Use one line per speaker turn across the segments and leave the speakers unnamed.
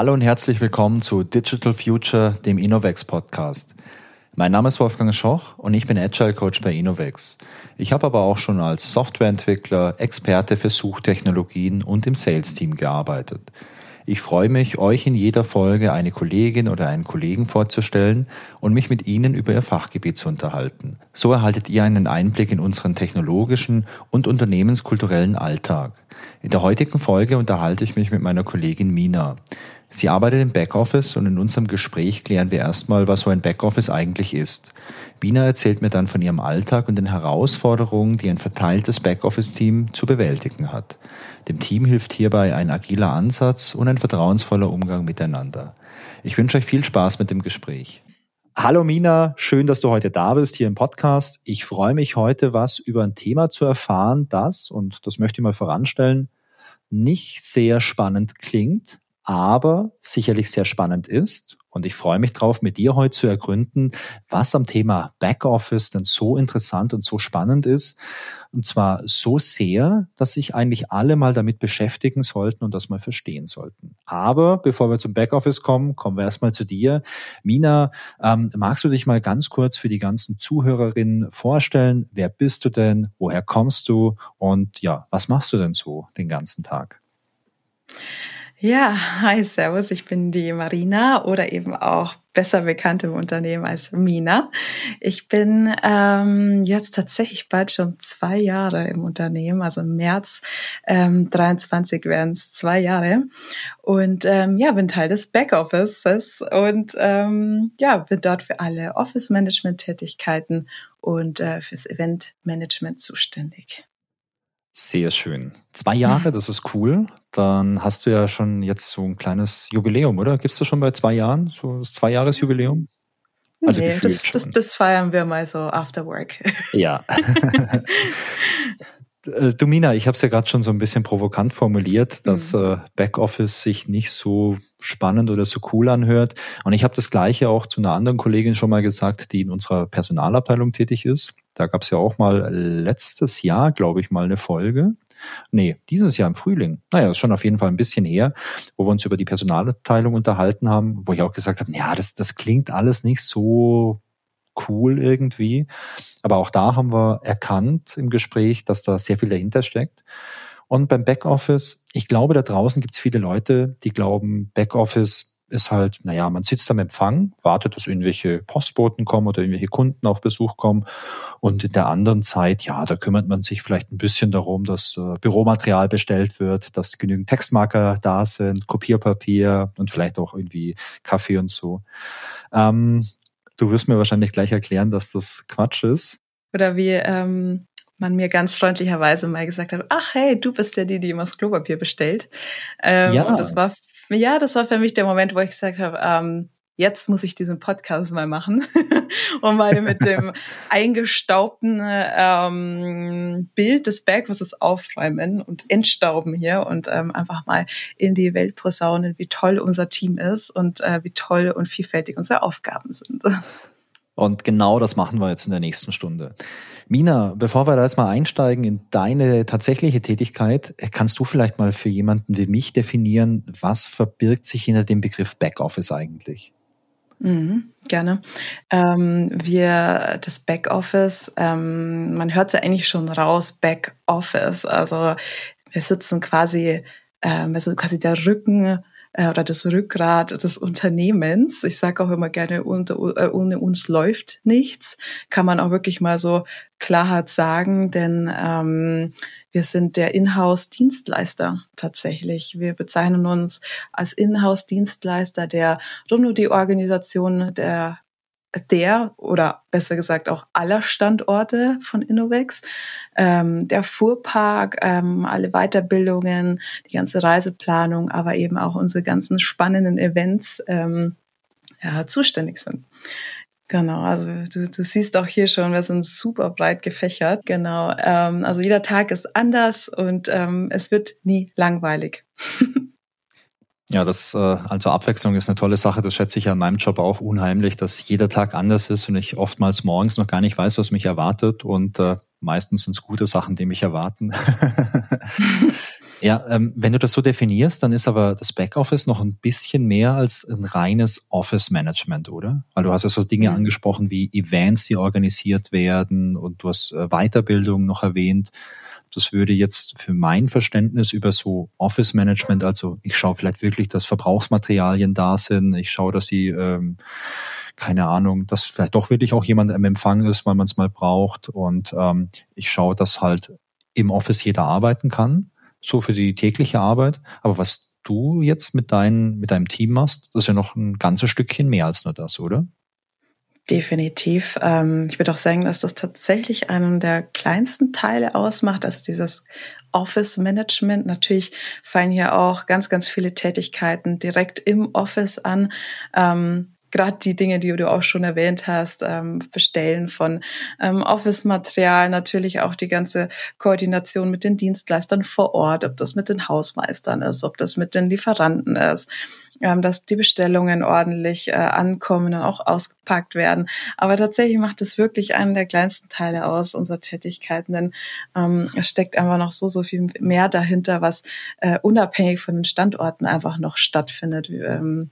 Hallo und herzlich willkommen zu Digital Future, dem Innovex Podcast. Mein Name ist Wolfgang Schoch und ich bin Agile Coach bei Innovex. Ich habe aber auch schon als Softwareentwickler, Experte für Suchtechnologien und im Sales-Team gearbeitet. Ich freue mich, euch in jeder Folge eine Kollegin oder einen Kollegen vorzustellen und mich mit Ihnen über Ihr Fachgebiet zu unterhalten. So erhaltet ihr einen Einblick in unseren technologischen und unternehmenskulturellen Alltag. In der heutigen Folge unterhalte ich mich mit meiner Kollegin Mina. Sie arbeitet im Backoffice und in unserem Gespräch klären wir erstmal, was so ein Backoffice eigentlich ist. Bina erzählt mir dann von ihrem Alltag und den Herausforderungen, die ein verteiltes Backoffice-Team zu bewältigen hat. Dem Team hilft hierbei ein agiler Ansatz und ein vertrauensvoller Umgang miteinander. Ich wünsche euch viel Spaß mit dem Gespräch. Hallo Mina, schön, dass du heute da bist hier im Podcast. Ich freue mich heute, was über ein Thema zu erfahren, das, und das möchte ich mal voranstellen, nicht sehr spannend klingt, aber sicherlich sehr spannend ist. Und ich freue mich drauf, mit dir heute zu ergründen, was am Thema Backoffice denn so interessant und so spannend ist. Und zwar so sehr, dass sich eigentlich alle mal damit beschäftigen sollten und das mal verstehen sollten. Aber bevor wir zum Backoffice kommen, kommen wir erstmal zu dir. Mina, ähm, magst du dich mal ganz kurz für die ganzen Zuhörerinnen vorstellen? Wer bist du denn? Woher kommst du? Und ja, was machst du denn so den ganzen Tag?
Ja, hi, servus, ich bin die Marina oder eben auch besser bekannt im Unternehmen als Mina. Ich bin ähm, jetzt tatsächlich bald schon zwei Jahre im Unternehmen, also im März ähm, 23 werden es zwei Jahre und ähm, ja, bin Teil des Backoffices und ähm, ja, bin dort für alle Office-Management-Tätigkeiten und äh, fürs Event-Management zuständig.
Sehr schön. Zwei Jahre, das ist cool. Dann hast du ja schon jetzt so ein kleines Jubiläum, oder? Gibst du schon bei zwei Jahren so das Zweijahresjubiläum?
Also nee, das, das, das, feiern wir mal so after work.
Ja. Äh, Domina, ich habe es ja gerade schon so ein bisschen provokant formuliert, dass mhm. äh, Backoffice sich nicht so spannend oder so cool anhört. Und ich habe das gleiche auch zu einer anderen Kollegin schon mal gesagt, die in unserer Personalabteilung tätig ist. Da gab es ja auch mal letztes Jahr, glaube ich, mal eine Folge. Nee, dieses Jahr im Frühling. Naja, ist schon auf jeden Fall ein bisschen her, wo wir uns über die Personalabteilung unterhalten haben, wo ich auch gesagt habe, ja, das, das klingt alles nicht so cool irgendwie. Aber auch da haben wir erkannt im Gespräch, dass da sehr viel dahinter steckt. Und beim Backoffice, ich glaube, da draußen gibt es viele Leute, die glauben, Backoffice ist halt, naja, man sitzt am Empfang, wartet, dass irgendwelche Postboten kommen oder irgendwelche Kunden auf Besuch kommen. Und in der anderen Zeit, ja, da kümmert man sich vielleicht ein bisschen darum, dass äh, Büromaterial bestellt wird, dass genügend Textmarker da sind, Kopierpapier und vielleicht auch irgendwie Kaffee und so. Ähm, du wirst mir wahrscheinlich gleich erklären, dass das Quatsch ist.
Oder wie ähm, man mir ganz freundlicherweise mal gesagt hat, ach hey, du bist ja die, die immer das Klopapier bestellt. Ähm, ja. Und das war ja, das war für mich der Moment, wo ich gesagt habe, ähm, jetzt muss ich diesen Podcast mal machen und mal mit dem eingestaubten ähm, Bild des Bergwasses aufräumen und entstauben hier und ähm, einfach mal in die Welt posaunen, wie toll unser Team ist und äh, wie toll und vielfältig unsere Aufgaben sind.
Und genau das machen wir jetzt in der nächsten Stunde. Mina, bevor wir da jetzt mal einsteigen in deine tatsächliche Tätigkeit, kannst du vielleicht mal für jemanden wie mich definieren, was verbirgt sich hinter dem Begriff Backoffice eigentlich?
Mhm, gerne. Ähm, wir, das Backoffice, ähm, man hört es ja eigentlich schon raus, Backoffice. Also wir sitzen quasi, ähm, wir sind quasi der Rücken äh, oder das Rückgrat des Unternehmens. Ich sage auch immer gerne, unter, äh, ohne uns läuft nichts. Kann man auch wirklich mal so Klarheit sagen, denn ähm, wir sind der Inhouse-Dienstleister tatsächlich. Wir bezeichnen uns als Inhouse-Dienstleister, der rund um die Organisation der der oder besser gesagt auch aller Standorte von Innovex, ähm, der Fuhrpark, ähm, alle Weiterbildungen, die ganze Reiseplanung, aber eben auch unsere ganzen spannenden Events ähm, ja, zuständig sind. Genau, also du, du siehst auch hier schon, wir sind super breit gefächert. Genau, ähm, also jeder Tag ist anders und ähm, es wird nie langweilig.
Ja, das, äh, also Abwechslung ist eine tolle Sache. Das schätze ich an meinem Job auch unheimlich, dass jeder Tag anders ist und ich oftmals morgens noch gar nicht weiß, was mich erwartet und äh, meistens sind es gute Sachen, die mich erwarten. Ja, ähm, wenn du das so definierst, dann ist aber das Backoffice noch ein bisschen mehr als ein reines Office-Management, oder? Weil du hast ja so Dinge mhm. angesprochen wie Events, die organisiert werden und du hast äh, Weiterbildung noch erwähnt. Das würde jetzt für mein Verständnis über so Office-Management, also ich schaue vielleicht wirklich, dass Verbrauchsmaterialien da sind, ich schaue, dass sie ähm, keine Ahnung, dass vielleicht doch wirklich auch jemand im Empfang ist, weil man es mal braucht. Und ähm, ich schaue, dass halt im Office jeder arbeiten kann so für die tägliche Arbeit. Aber was du jetzt mit, dein, mit deinem Team machst, das ist ja noch ein ganzes Stückchen mehr als nur das, oder?
Definitiv. Ähm, ich würde auch sagen, dass das tatsächlich einen der kleinsten Teile ausmacht, also dieses Office Management. Natürlich fallen hier auch ganz, ganz viele Tätigkeiten direkt im Office an. Ähm, gerade die Dinge, die du auch schon erwähnt hast, ähm, Bestellen von Office-Material, natürlich auch die ganze Koordination mit den Dienstleistern vor Ort, ob das mit den Hausmeistern ist, ob das mit den Lieferanten ist, ähm, dass die Bestellungen ordentlich äh, ankommen und auch ausgepackt werden. Aber tatsächlich macht es wirklich einen der kleinsten Teile aus unserer Tätigkeiten, denn ähm, es steckt einfach noch so, so viel mehr dahinter, was äh, unabhängig von den Standorten einfach noch stattfindet. Ähm,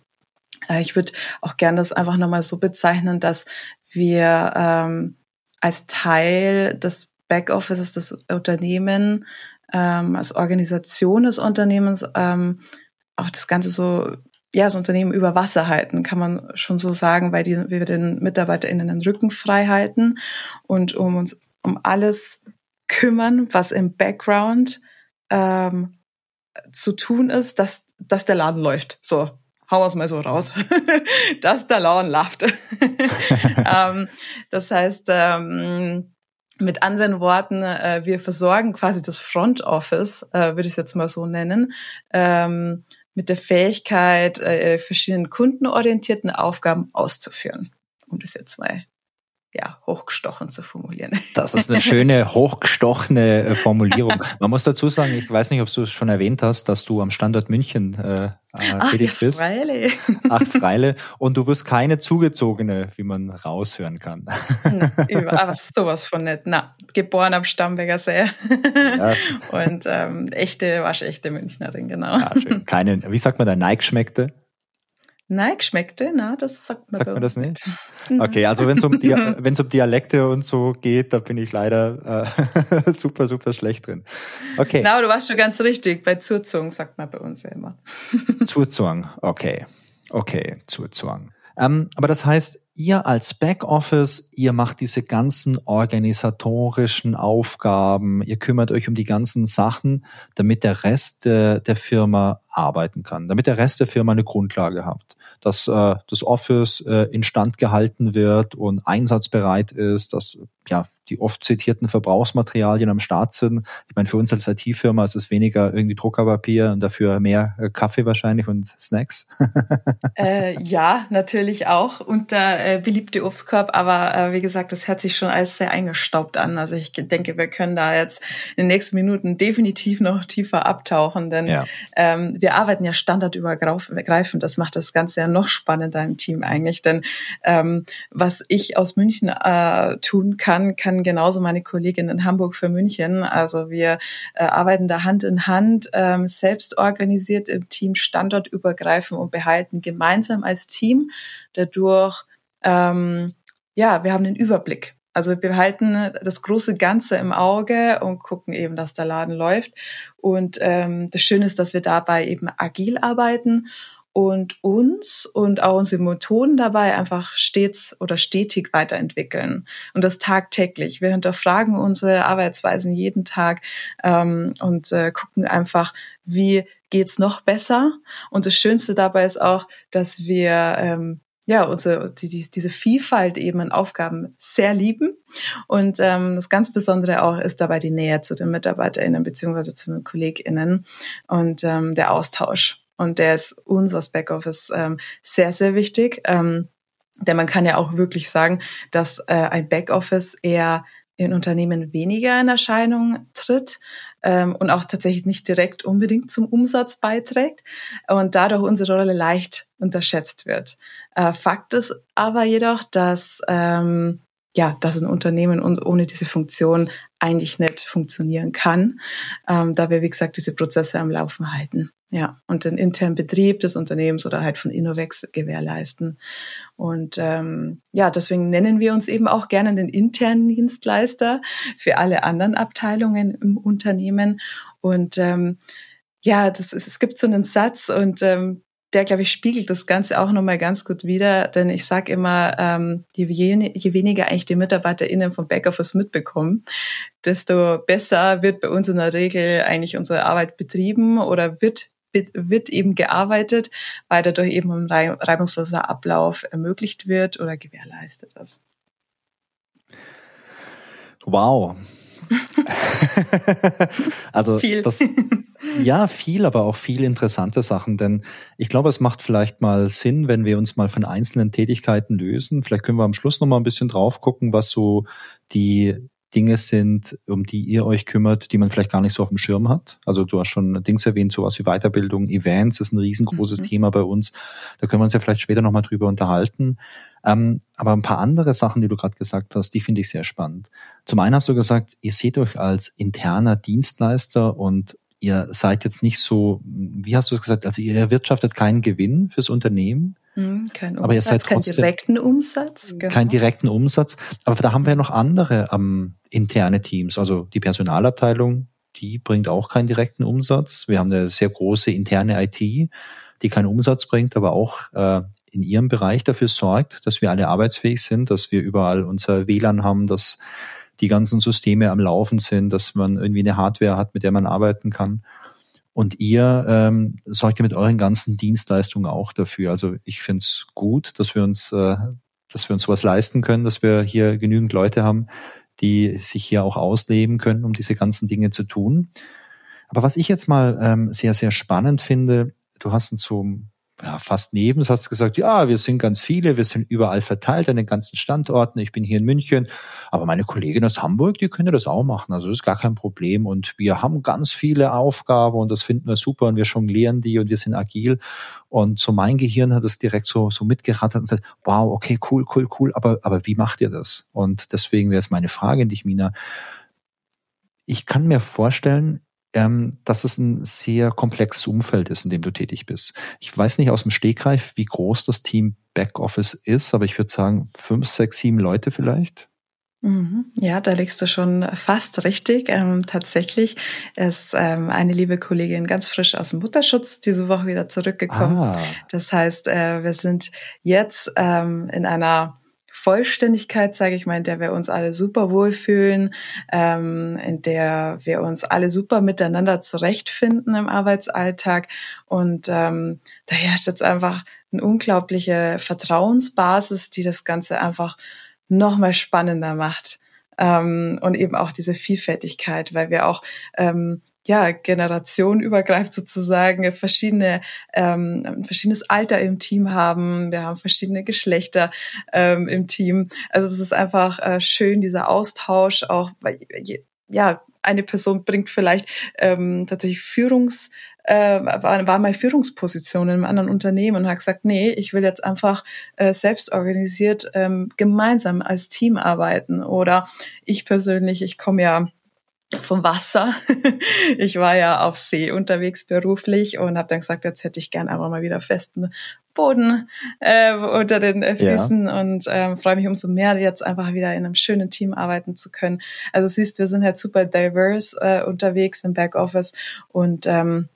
äh, ich würde auch gerne das einfach nochmal so bezeichnen, dass wir ähm, als Teil des Backoffices des Unternehmens, ähm, als Organisation des Unternehmens ähm, auch das Ganze so, ja, das Unternehmen über Wasser halten, kann man schon so sagen, weil die, wir den MitarbeiterInnen den Rücken frei halten und um uns um alles kümmern, was im Background ähm, zu tun ist, dass, dass der Laden läuft. So, hauen wir es mal so raus, dass der Laden läuft. ähm, das heißt, ähm, mit anderen Worten, äh, wir versorgen quasi das Front Office, äh, würde ich es jetzt mal so nennen, ähm, mit der Fähigkeit, äh, verschiedenen kundenorientierten Aufgaben auszuführen. Um das jetzt mal ja, hochgestochen zu formulieren.
Das ist eine schöne, hochgestochene äh, Formulierung. Man muss dazu sagen, ich weiß nicht, ob du es schon erwähnt hast, dass du am Standort München äh, Ach, tätig ja, bist.
Freile.
Ach, Freile. Und du bist keine zugezogene, wie man raushören kann.
Na, aber sowas von nett. Na, geboren am Starnberger See. Ja. Und ähm, echte, waschechte Münchnerin, genau.
Ja, schön. Keine, wie sagt man da, Nike schmeckte?
Nein, geschmeckte, na, das sagt man
Sagt man das nicht? Okay, also wenn es um, um Dialekte und so geht, da bin ich leider äh, super, super schlecht drin. Okay.
Na, du warst schon ganz richtig. Bei Zurzung sagt man bei uns ja immer.
Zurzung, okay. Okay, Zurzung. Ähm, aber das heißt, ihr als Backoffice, ihr macht diese ganzen organisatorischen Aufgaben, ihr kümmert euch um die ganzen Sachen, damit der Rest äh, der Firma arbeiten kann, damit der Rest der Firma eine Grundlage hat dass äh, das Office äh, instand gehalten wird und einsatzbereit ist, dass ja die oft zitierten Verbrauchsmaterialien am Start sind. Ich meine, für uns als IT-Firma ist es weniger irgendwie Druckerpapier und dafür mehr äh, Kaffee wahrscheinlich und Snacks.
äh, ja, natürlich auch und der äh, beliebte Obstkorb, aber äh, wie gesagt, das hört sich schon alles sehr eingestaubt an. Also ich denke, wir können da jetzt in den nächsten Minuten definitiv noch tiefer abtauchen, denn ja. ähm, wir arbeiten ja standardübergreifend. Das macht das Ganze ja noch spannender im Team eigentlich, denn ähm, was ich aus München äh, tun kann, kann machen genauso meine Kollegin in Hamburg für München. Also wir äh, arbeiten da Hand in Hand, ähm, selbst organisiert im Team, standortübergreifend und behalten gemeinsam als Team dadurch, ähm, ja, wir haben den Überblick. Also wir behalten das große Ganze im Auge und gucken eben, dass der Laden läuft. Und ähm, das Schöne ist, dass wir dabei eben agil arbeiten und uns und auch unsere Methoden dabei einfach stets oder stetig weiterentwickeln und das tagtäglich. Wir hinterfragen unsere Arbeitsweisen jeden Tag ähm, und äh, gucken einfach, wie geht's noch besser. Und das Schönste dabei ist auch, dass wir ähm, ja, unsere, die, diese Vielfalt eben an Aufgaben sehr lieben. Und ähm, das ganz Besondere auch ist dabei die Nähe zu den MitarbeiterInnen beziehungsweise zu den KollegInnen und ähm, der Austausch. Und der ist uns als Backoffice ähm, sehr, sehr wichtig. Ähm, denn man kann ja auch wirklich sagen, dass äh, ein Backoffice eher in Unternehmen weniger in Erscheinung tritt ähm, und auch tatsächlich nicht direkt unbedingt zum Umsatz beiträgt und dadurch unsere Rolle leicht unterschätzt wird. Äh, Fakt ist aber jedoch, dass ähm, ja, dass ein Unternehmen und ohne diese Funktion eigentlich nicht funktionieren kann, ähm, da wir, wie gesagt, diese Prozesse am Laufen halten. Ja, und den internen Betrieb des Unternehmens oder halt von Innovex gewährleisten. Und ähm, ja, deswegen nennen wir uns eben auch gerne den internen Dienstleister für alle anderen Abteilungen im Unternehmen. Und ähm, ja, das ist, es gibt so einen Satz und ähm, der, glaube ich, spiegelt das Ganze auch nochmal ganz gut wider, denn ich sage immer, ähm, je, je weniger eigentlich die MitarbeiterInnen vom Backoffice mitbekommen, desto besser wird bei uns in der Regel eigentlich unsere Arbeit betrieben oder wird wird eben gearbeitet, weil dadurch eben ein reibungsloser Ablauf ermöglicht wird oder gewährleistet ist.
Wow. also
viel.
das ja viel, aber auch viele interessante Sachen, denn ich glaube, es macht vielleicht mal Sinn, wenn wir uns mal von einzelnen Tätigkeiten lösen. Vielleicht können wir am Schluss noch mal ein bisschen drauf gucken, was so die Dinge sind, um die ihr euch kümmert, die man vielleicht gar nicht so auf dem Schirm hat. Also du hast schon Dings erwähnt, sowas wie Weiterbildung, Events ist ein riesengroßes mhm. Thema bei uns. Da können wir uns ja vielleicht später nochmal drüber unterhalten. Ähm, aber ein paar andere Sachen, die du gerade gesagt hast, die finde ich sehr spannend. Zum einen hast du gesagt, ihr seht euch als interner Dienstleister und ihr seid jetzt nicht so, wie hast du es gesagt, also ihr erwirtschaftet keinen Gewinn fürs Unternehmen,
hm, kein Umsatz, aber ihr seid trotzdem, keinen direkten Umsatz.
Genau. Keinen direkten Umsatz. Aber da haben wir ja noch andere ähm, interne Teams. Also die Personalabteilung, die bringt auch keinen direkten Umsatz. Wir haben eine sehr große interne IT, die keinen Umsatz bringt, aber auch äh, in ihrem Bereich dafür sorgt, dass wir alle arbeitsfähig sind, dass wir überall unser WLAN haben, dass die ganzen Systeme am Laufen sind, dass man irgendwie eine Hardware hat, mit der man arbeiten kann. Und ihr ähm, sorgt ja mit euren ganzen Dienstleistungen auch dafür. Also ich finde es gut, dass wir uns, äh, dass wir uns sowas leisten können, dass wir hier genügend Leute haben, die sich hier auch ausleben können, um diese ganzen Dinge zu tun. Aber was ich jetzt mal ähm, sehr, sehr spannend finde, du hast uns so ja, fast neben, hast gesagt, ja, wir sind ganz viele, wir sind überall verteilt an den ganzen Standorten. Ich bin hier in München, aber meine Kollegin aus Hamburg, die können das auch machen. Also das ist gar kein Problem. Und wir haben ganz viele Aufgaben und das finden wir super und wir jonglieren die und wir sind agil. Und so mein Gehirn hat es direkt so, so mitgerattert und gesagt, wow, okay, cool, cool, cool. Aber, aber wie macht ihr das? Und deswegen wäre es meine Frage an dich, Mina. Ich kann mir vorstellen, ähm, dass es ein sehr komplexes Umfeld ist, in dem du tätig bist. Ich weiß nicht aus dem Stegreif, wie groß das Team Backoffice ist, aber ich würde sagen fünf, sechs, sieben Leute vielleicht.
Mhm. Ja, da liegst du schon fast richtig. Ähm, tatsächlich ist ähm, eine liebe Kollegin ganz frisch aus dem Mutterschutz diese Woche wieder zurückgekommen. Ah. Das heißt, äh, wir sind jetzt ähm, in einer Vollständigkeit, sage ich mal, in der wir uns alle super wohlfühlen, ähm, in der wir uns alle super miteinander zurechtfinden im Arbeitsalltag. Und ähm, da herrscht jetzt einfach eine unglaubliche Vertrauensbasis, die das Ganze einfach noch mal spannender macht. Ähm, und eben auch diese Vielfältigkeit, weil wir auch ähm, ja, generationenübergreifend sozusagen verschiedene, ähm, ein verschiedenes Alter im Team haben. Wir haben verschiedene Geschlechter ähm, im Team. Also es ist einfach äh, schön, dieser Austausch auch, weil, ja, eine Person bringt vielleicht ähm, tatsächlich Führungs, äh, war, war mal Führungsposition in einem anderen Unternehmen und hat gesagt, nee, ich will jetzt einfach äh, selbst organisiert ähm, gemeinsam als Team arbeiten. Oder ich persönlich, ich komme ja vom Wasser. ich war ja auf See unterwegs beruflich und habe dann gesagt, jetzt hätte ich gern einfach mal wieder festen Boden äh, unter den Füßen ja. und ähm, freue mich umso mehr, jetzt einfach wieder in einem schönen Team arbeiten zu können. Also siehst, wir sind halt super diverse äh, unterwegs im Backoffice und ähm,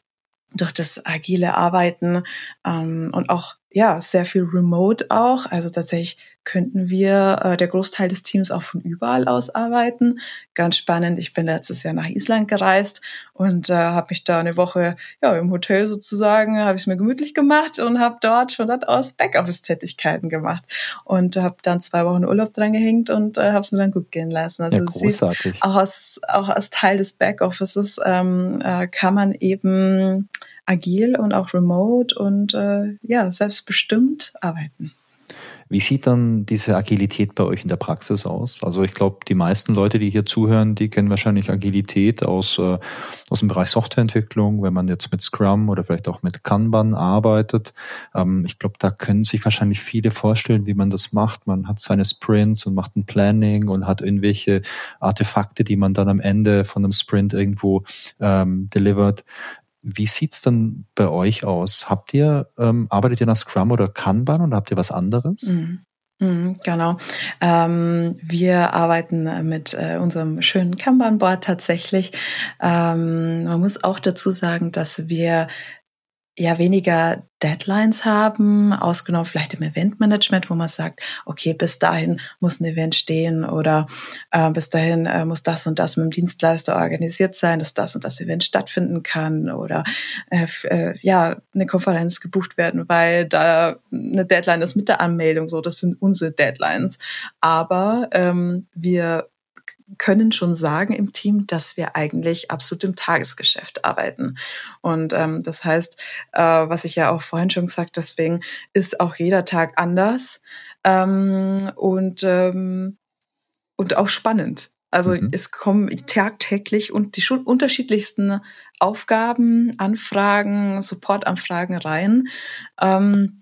durch das agile Arbeiten ähm, und auch ja sehr viel Remote auch. Also tatsächlich könnten wir äh, der Großteil des Teams auch von überall aus arbeiten. Ganz spannend. Ich bin letztes Jahr nach Island gereist und äh, habe mich da eine Woche ja im Hotel sozusagen habe ich mir gemütlich gemacht und habe dort von dort aus Backoffice-Tätigkeiten gemacht und habe dann zwei Wochen Urlaub dran gehängt und äh, habe es mir dann gut gehen lassen.
Also ja, großartig.
auch als auch als Teil des Backoffices ähm, äh, kann man eben agil und auch remote und äh, ja selbstbestimmt arbeiten.
Wie sieht dann diese Agilität bei euch in der Praxis aus? Also ich glaube, die meisten Leute, die hier zuhören, die kennen wahrscheinlich Agilität aus, äh, aus dem Bereich Softwareentwicklung, wenn man jetzt mit Scrum oder vielleicht auch mit Kanban arbeitet. Ähm, ich glaube, da können sich wahrscheinlich viele vorstellen, wie man das macht. Man hat seine Sprints und macht ein Planning und hat irgendwelche Artefakte, die man dann am Ende von einem Sprint irgendwo ähm, delivert. Wie sieht's dann bei euch aus? Habt ihr, ähm, arbeitet ihr nach Scrum oder Kanban oder habt ihr was anderes?
Mhm. mhm genau. Ähm, wir arbeiten mit äh, unserem schönen Kanban-Board tatsächlich. Ähm, man muss auch dazu sagen, dass wir ja weniger Deadlines haben, ausgenommen vielleicht im Eventmanagement, wo man sagt, okay, bis dahin muss ein Event stehen oder äh, bis dahin äh, muss das und das mit dem Dienstleister organisiert sein, dass das und das Event stattfinden kann oder äh, äh, ja eine Konferenz gebucht werden, weil da eine Deadline ist mit der Anmeldung. So, das sind unsere Deadlines. Aber ähm, wir können schon sagen im Team, dass wir eigentlich absolut im Tagesgeschäft arbeiten. Und ähm, das heißt, äh, was ich ja auch vorhin schon gesagt, deswegen ist auch jeder Tag anders ähm, und ähm, und auch spannend. Also mhm. es kommen tagtäglich und die schon unterschiedlichsten Aufgaben, Anfragen, Supportanfragen rein. Ähm,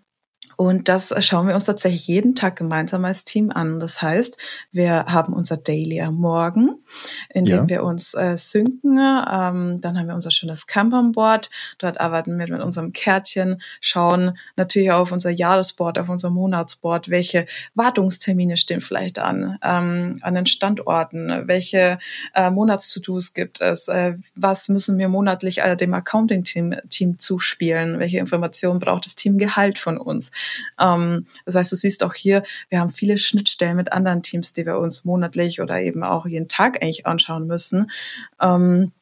und das schauen wir uns tatsächlich jeden Tag gemeinsam als Team an. Das heißt, wir haben unser Daily am Morgen, in dem ja. wir uns äh, synken. Ähm, dann haben wir unser schönes Kanban-Board. Dort arbeiten wir mit unserem Kärtchen, schauen natürlich auf unser Jahresboard, auf unser Monatsboard, welche Wartungstermine stehen vielleicht an, ähm, an den Standorten, welche äh, Monats-To-Dos gibt es, äh, was müssen wir monatlich äh, dem Accounting-Team Team zuspielen, welche Informationen braucht das Team Gehalt von uns. Ähm, das heißt, du siehst auch hier, wir haben viele Schnittstellen mit anderen Teams, die wir uns monatlich oder eben auch jeden Tag eigentlich anschauen müssen. Ähm,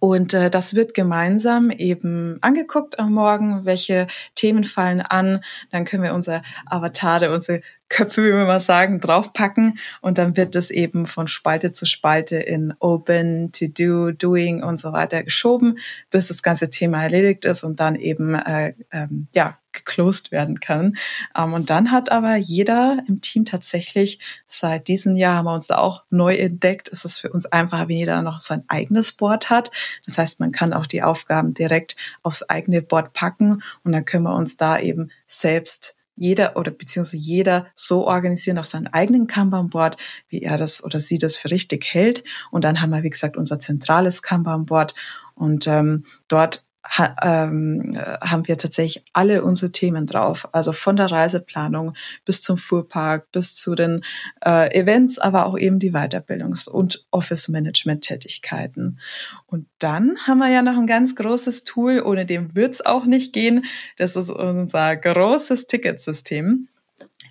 und äh, das wird gemeinsam eben angeguckt am Morgen, welche Themen fallen an. Dann können wir unser Avatare, unsere Köpfe, wie wir mal sagen, draufpacken und dann wird es eben von Spalte zu Spalte in Open, To Do, Doing und so weiter geschoben, bis das ganze Thema erledigt ist und dann eben äh, ähm, ja geclosed werden kann. Ähm, und dann hat aber jeder im Team tatsächlich seit diesem Jahr haben wir uns da auch neu entdeckt. Es ist für uns einfacher, wenn jeder noch sein eigenes Board hat. Das heißt, man kann auch die Aufgaben direkt aufs eigene Board packen und dann können wir uns da eben selbst jeder oder beziehungsweise jeder so organisieren auf seinem eigenen Kanban-Board, wie er das oder sie das für richtig hält. Und dann haben wir, wie gesagt, unser zentrales Kanban-Board und ähm, dort ha, ähm, haben wir tatsächlich alle unsere Themen drauf. Also von der Reiseplanung bis zum Fuhrpark, bis zu den äh, Events, aber auch eben die Weiterbildungs- und Office-Management-Tätigkeiten. Und dann haben wir ja noch ein ganz großes Tool, ohne dem wird's auch nicht gehen. Das ist unser großes Ticketsystem.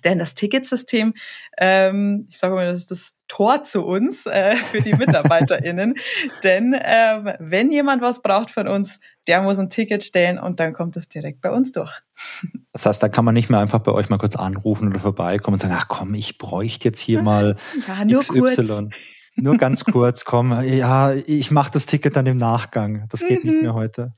Denn das Ticketsystem, ähm, ich sage mal, das ist das Tor zu uns äh, für die MitarbeiterInnen. Denn ähm, wenn jemand was braucht von uns, der muss ein Ticket stellen und dann kommt es direkt bei uns durch.
Das heißt, da kann man nicht mehr einfach bei euch mal kurz anrufen oder vorbeikommen und sagen, ach komm, ich bräuchte jetzt hier mal ja, nur XY. Kurz. Nur ganz kurz, komm, ja, ich mache das Ticket dann im Nachgang. Das geht mhm. nicht mehr heute.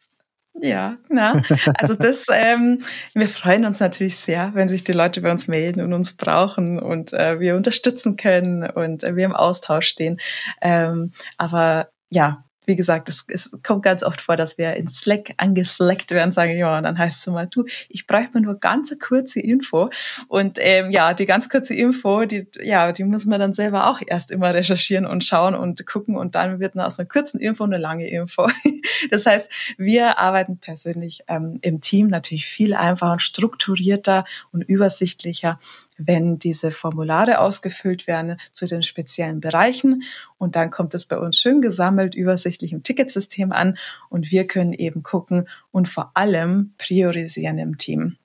Ja, na, also das, ähm, wir freuen uns natürlich sehr, wenn sich die Leute bei uns melden und uns brauchen und äh, wir unterstützen können und äh, wir im Austausch stehen. Ähm, aber ja, wie gesagt, es, es kommt ganz oft vor, dass wir in Slack angeslackt werden, sage ich mal. Und dann heißt es immer, du, ich brauche mir nur ganz kurze Info. Und ähm, ja, die ganz kurze Info, die, ja, die muss man dann selber auch erst immer recherchieren und schauen und gucken. Und dann wird aus einer kurzen Info eine lange Info. das heißt, wir arbeiten persönlich ähm, im Team natürlich viel einfacher und strukturierter und übersichtlicher wenn diese Formulare ausgefüllt werden zu den speziellen Bereichen. Und dann kommt es bei uns schön gesammelt, übersichtlich im Ticketsystem an und wir können eben gucken und vor allem priorisieren im Team.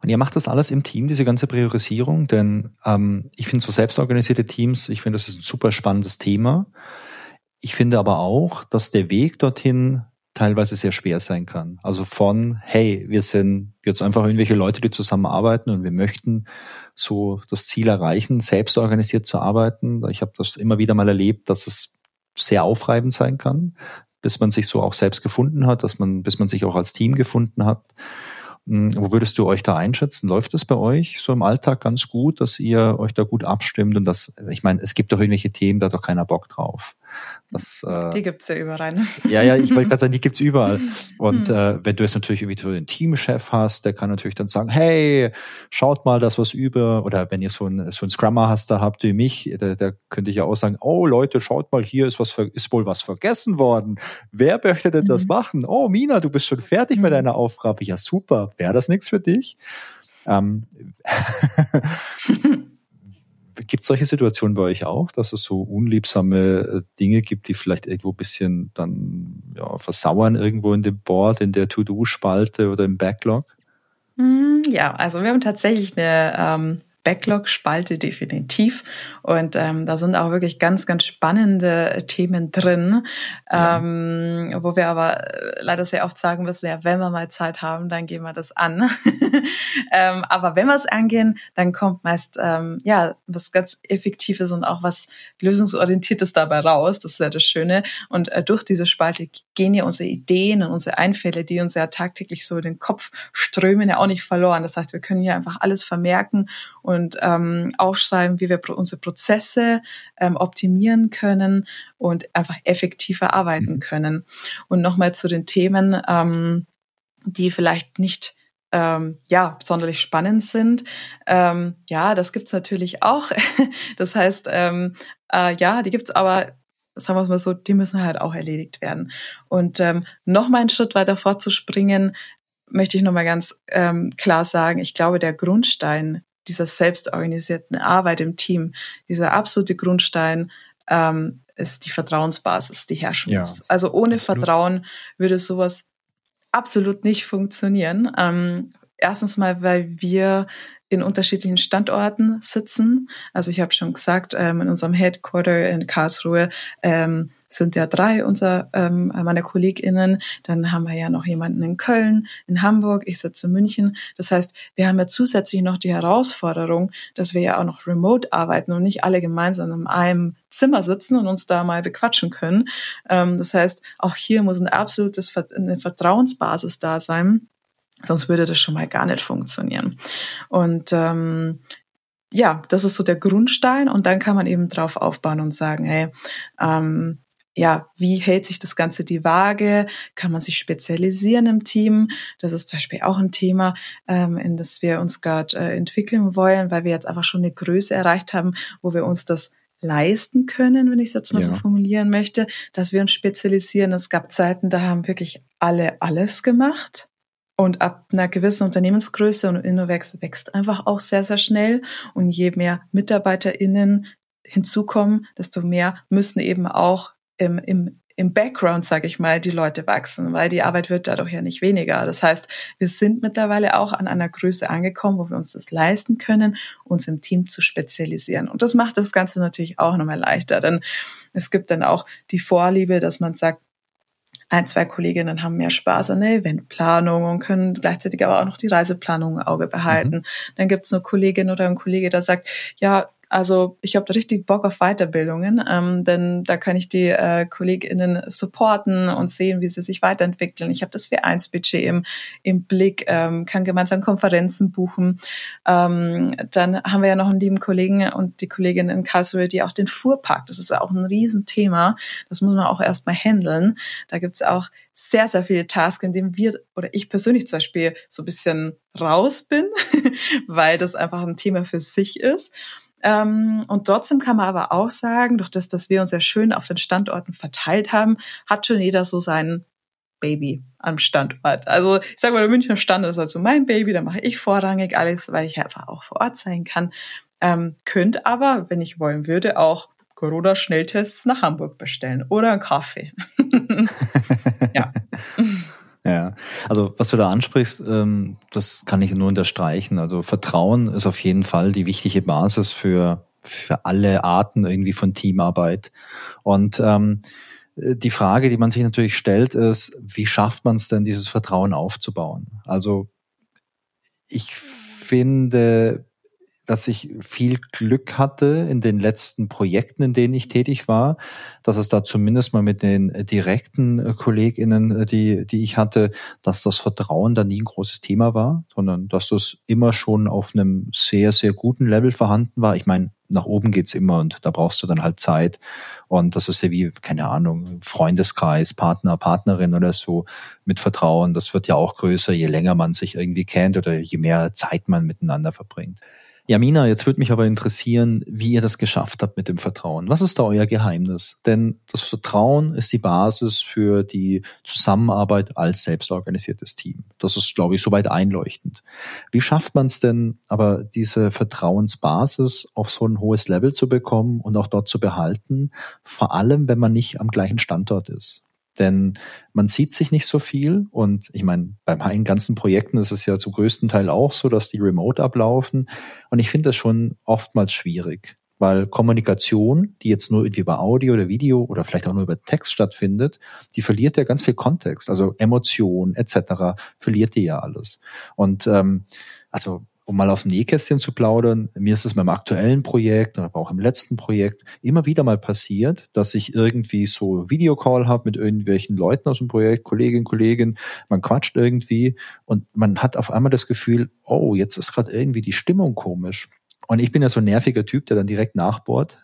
Und ihr macht das alles im Team, diese ganze Priorisierung, denn ähm, ich finde so selbstorganisierte Teams, ich finde, das ist ein super spannendes Thema. Ich finde aber auch, dass der Weg dorthin teilweise sehr schwer sein kann. Also von, hey, wir sind jetzt einfach irgendwelche Leute, die zusammenarbeiten und wir möchten so das Ziel erreichen, selbst organisiert zu arbeiten. Ich habe das immer wieder mal erlebt, dass es sehr aufreibend sein kann, bis man sich so auch selbst gefunden hat, dass man, bis man sich auch als Team gefunden hat. Hm, wo würdest du euch da einschätzen? Läuft es bei euch so im Alltag ganz gut, dass ihr euch da gut abstimmt und das, ich meine, es gibt doch irgendwelche Themen, da hat doch keiner Bock drauf.
Das, äh, die gibt's ja überall.
Ja, ja, ich wollte gerade sagen, die gibt's überall. Und hm. äh, wenn du jetzt natürlich irgendwie so den Teamchef hast, der kann natürlich dann sagen, hey, schaut mal, das was über, oder wenn ihr so ein, so Scrummer hast, da habt ihr mich, der, der könnte ich ja auch sagen, oh Leute, schaut mal, hier ist was, ist wohl was vergessen worden. Wer möchte denn mhm. das machen? Oh, Mina, du bist schon fertig mhm. mit deiner Aufgabe. Ja, super. Wäre das nichts für dich? Ähm, Gibt es solche Situationen bei euch auch, dass es so unliebsame äh, Dinge gibt, die vielleicht irgendwo ein bisschen dann ja, versauern irgendwo in dem Board, in der To-Do-Spalte oder im Backlog?
Hm, ja, also wir haben tatsächlich eine ähm, Backlog-Spalte definitiv. Und ähm, da sind auch wirklich ganz, ganz spannende Themen drin, ja. ähm, wo wir aber äh, leider sehr oft sagen müssen, ja, wenn wir mal Zeit haben, dann gehen wir das an. ähm, aber wenn wir es angehen, dann kommt meist ähm, ja was ganz Effektives und auch was Lösungsorientiertes dabei raus. Das ist ja das Schöne. Und äh, durch diese Spalte gehen ja unsere Ideen und unsere Einfälle, die uns ja tagtäglich so in den Kopf strömen, ja auch nicht verloren. Das heißt, wir können hier einfach alles vermerken und und ähm, aufschreiben, wie wir unsere Prozesse ähm, optimieren können und einfach effektiver arbeiten mhm. können. Und nochmal zu den Themen, ähm, die vielleicht nicht ähm, ja, sonderlich spannend sind. Ähm, ja, das gibt's natürlich auch. das heißt, ähm, äh, ja, die gibt's aber sagen wir es mal so, die müssen halt auch erledigt werden. Und ähm, noch mal einen Schritt weiter fortzuspringen, möchte ich noch mal ganz ähm, klar sagen, ich glaube, der Grundstein dieser selbstorganisierten Arbeit im Team, dieser absolute Grundstein ähm, ist die Vertrauensbasis, die herrschen ja, muss. Also ohne absolut. Vertrauen würde sowas absolut nicht funktionieren. Ähm, erstens mal, weil wir in unterschiedlichen Standorten sitzen. Also ich habe schon gesagt, ähm, in unserem Headquarter in Karlsruhe ähm, sind ja drei unser ähm, meiner KollegInnen. Dann haben wir ja noch jemanden in Köln, in Hamburg, ich sitze in München. Das heißt, wir haben ja zusätzlich noch die Herausforderung, dass wir ja auch noch remote arbeiten und nicht alle gemeinsam in einem Zimmer sitzen und uns da mal bequatschen können. Ähm, das heißt, auch hier muss ein absolutes eine Vertrauensbasis da sein. Sonst würde das schon mal gar nicht funktionieren. Und ähm, ja, das ist so der Grundstein und dann kann man eben drauf aufbauen und sagen, hey, ähm, ja, wie hält sich das Ganze die Waage? Kann man sich spezialisieren im Team? Das ist zum Beispiel auch ein Thema, ähm, in das wir uns gerade äh, entwickeln wollen, weil wir jetzt einfach schon eine Größe erreicht haben, wo wir uns das leisten können, wenn ich es jetzt mal ja. so formulieren möchte, dass wir uns spezialisieren. Es gab Zeiten, da haben wirklich alle alles gemacht. Und ab einer gewissen Unternehmensgröße und Innovex wächst einfach auch sehr, sehr schnell. Und je mehr MitarbeiterInnen hinzukommen, desto mehr müssen eben auch im, im, im Background, sage ich mal, die Leute wachsen, weil die Arbeit wird dadurch ja nicht weniger. Das heißt, wir sind mittlerweile auch an einer Größe angekommen, wo wir uns das leisten können, uns im Team zu spezialisieren. Und das macht das Ganze natürlich auch nochmal leichter, denn es gibt dann auch die Vorliebe, dass man sagt, ein, zwei Kolleginnen haben mehr Spaß an der Eventplanung und können gleichzeitig aber auch noch die Reiseplanung im Auge behalten. Mhm. Dann gibt es eine Kollegin oder ein Kollege, der sagt, ja, also ich habe da richtig Bock auf Weiterbildungen, ähm, denn da kann ich die äh, KollegInnen supporten und sehen, wie sie sich weiterentwickeln. Ich habe das W1-Budget im, im Blick, ähm, kann gemeinsam Konferenzen buchen. Ähm, dann haben wir ja noch einen lieben Kollegen und die Kollegin in Karlsruhe, die auch den Fuhrpark, das ist auch ein Riesenthema, das muss man auch erstmal handeln. Da gibt's auch sehr, sehr viele Tasks, in denen wir oder ich persönlich zum Beispiel so ein bisschen raus bin, weil das einfach ein Thema für sich ist. Ähm, und trotzdem kann man aber auch sagen, durch das, dass wir uns sehr schön auf den Standorten verteilt haben, hat schon jeder so sein Baby am Standort. Also ich sage mal, der Münchner Standort ist also mein Baby, da mache ich vorrangig alles, weil ich einfach auch vor Ort sein kann. Ähm, könnte aber, wenn ich wollen würde, auch Corona-Schnelltests nach Hamburg bestellen oder einen Kaffee.
ja. Ja, also was du da ansprichst, ähm, das kann ich nur unterstreichen. Also Vertrauen ist auf jeden Fall die wichtige Basis für, für alle Arten irgendwie von Teamarbeit. Und ähm, die Frage, die man sich natürlich stellt, ist, wie schafft man es denn, dieses Vertrauen aufzubauen? Also ich finde, dass ich viel Glück hatte in den letzten Projekten, in denen ich tätig war, dass es da zumindest mal mit den direkten KollegInnen, die, die ich hatte, dass das Vertrauen da nie ein großes Thema war, sondern dass das immer schon auf einem sehr, sehr guten Level vorhanden war. Ich meine, nach oben geht's immer und da brauchst du dann halt Zeit. Und das ist ja wie, keine Ahnung, Freundeskreis, Partner, Partnerin oder so mit Vertrauen. Das wird ja auch größer, je länger man sich irgendwie kennt oder je mehr Zeit man miteinander verbringt. Ja, Mina, jetzt würde mich aber interessieren, wie ihr das geschafft habt mit dem Vertrauen. Was ist da euer Geheimnis? Denn das Vertrauen ist die Basis für die Zusammenarbeit als selbstorganisiertes Team. Das ist, glaube ich, soweit einleuchtend. Wie schafft man es denn aber, diese Vertrauensbasis auf so ein hohes Level zu bekommen und auch dort zu behalten? Vor allem, wenn man nicht am gleichen Standort ist. Denn man sieht sich nicht so viel. Und ich meine, bei meinen ganzen Projekten ist es ja zum größten Teil auch so, dass die remote ablaufen. Und ich finde das schon oftmals schwierig. Weil Kommunikation, die jetzt nur irgendwie über Audio oder Video oder vielleicht auch nur über Text stattfindet, die verliert ja ganz viel Kontext. Also Emotion etc. verliert die ja alles. Und ähm, also um mal aus dem Nähkästchen zu plaudern, mir ist es beim aktuellen Projekt, aber auch im letzten Projekt immer wieder mal passiert, dass ich irgendwie so Videocall habe mit irgendwelchen Leuten aus dem Projekt, Kolleginnen, Kollegen, man quatscht irgendwie und man hat auf einmal das Gefühl, oh, jetzt ist gerade irgendwie die Stimmung komisch. Und ich bin ja so ein nerviger Typ, der dann direkt nachbohrt.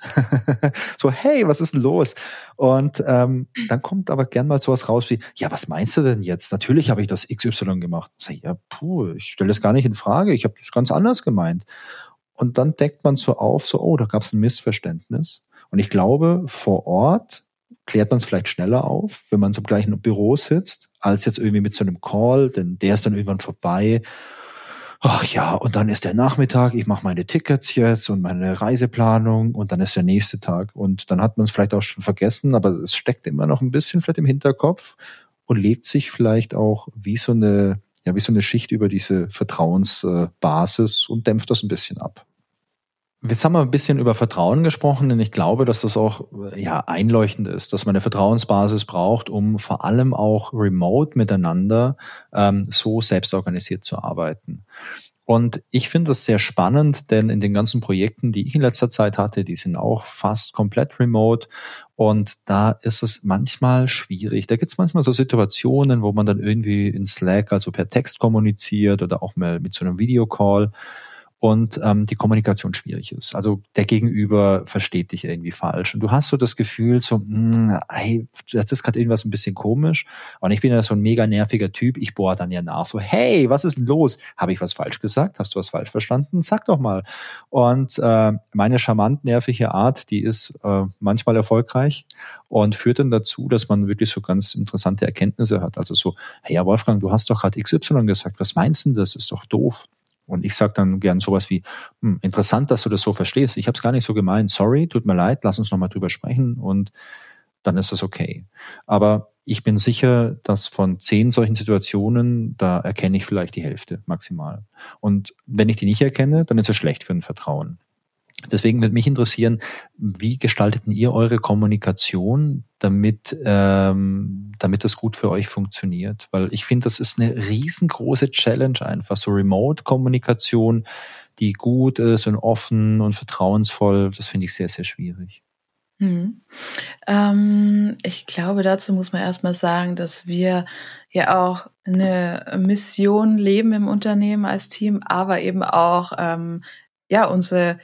so, hey, was ist denn los? Und ähm, dann kommt aber gern mal sowas raus wie, ja, was meinst du denn jetzt? Natürlich habe ich das XY gemacht. Ich sag, ja, puh, ich stelle das gar nicht in Frage. Ich habe das ganz anders gemeint. Und dann deckt man so auf, so, oh, da gab es ein Missverständnis. Und ich glaube, vor Ort klärt man es vielleicht schneller auf, wenn man im gleichen Büro sitzt, als jetzt irgendwie mit so einem Call, denn der ist dann irgendwann vorbei ach ja, und dann ist der Nachmittag, ich mache meine Tickets jetzt und meine Reiseplanung und dann ist der nächste Tag. Und dann hat man es vielleicht auch schon vergessen, aber es steckt immer noch ein bisschen vielleicht im Hinterkopf und legt sich vielleicht auch wie so eine, ja, wie so eine Schicht über diese Vertrauensbasis und dämpft das ein bisschen ab. Jetzt haben wir ein bisschen über Vertrauen gesprochen, denn ich glaube, dass das auch ja einleuchtend ist, dass man eine Vertrauensbasis braucht, um vor allem auch remote miteinander ähm, so selbstorganisiert zu arbeiten. Und ich finde das sehr spannend, denn in den ganzen Projekten, die ich in letzter Zeit hatte, die sind auch fast komplett remote. Und da ist es manchmal schwierig. Da gibt es manchmal so Situationen, wo man dann irgendwie in Slack, also per Text kommuniziert oder auch mal mit so einem Videocall und ähm, die Kommunikation schwierig ist. Also der Gegenüber versteht dich irgendwie falsch und du hast so das Gefühl, so, mh, hm, hey, jetzt ist gerade irgendwas ein bisschen komisch und ich bin ja so ein mega nerviger Typ, ich bohre dann ja nach, so, hey, was ist denn los? Habe ich was falsch gesagt? Hast du was falsch verstanden? Sag doch mal. Und äh, meine charmant nervige Art, die ist äh, manchmal erfolgreich und führt dann dazu, dass man wirklich so ganz interessante Erkenntnisse hat. Also so, hey ja, Wolfgang, du hast doch gerade XY gesagt, was meinst du? Das ist doch doof. Und ich sage dann gern sowas wie, hm, interessant, dass du das so verstehst. Ich habe es gar nicht so gemeint. Sorry, tut mir leid, lass uns nochmal drüber sprechen und dann ist das okay. Aber ich bin sicher, dass von zehn solchen Situationen, da erkenne ich vielleicht die Hälfte maximal. Und wenn ich die nicht erkenne, dann ist es schlecht für ein Vertrauen. Deswegen würde mich interessieren, wie gestalteten ihr eure Kommunikation, damit, ähm, damit das gut für euch funktioniert? Weil ich finde, das ist eine riesengroße Challenge einfach, so Remote-Kommunikation, die gut ist und offen und vertrauensvoll, das finde ich sehr, sehr schwierig.
Hm. Ähm, ich glaube, dazu muss man erstmal sagen, dass wir ja auch eine Mission leben im Unternehmen als Team, aber eben auch ähm, ja unsere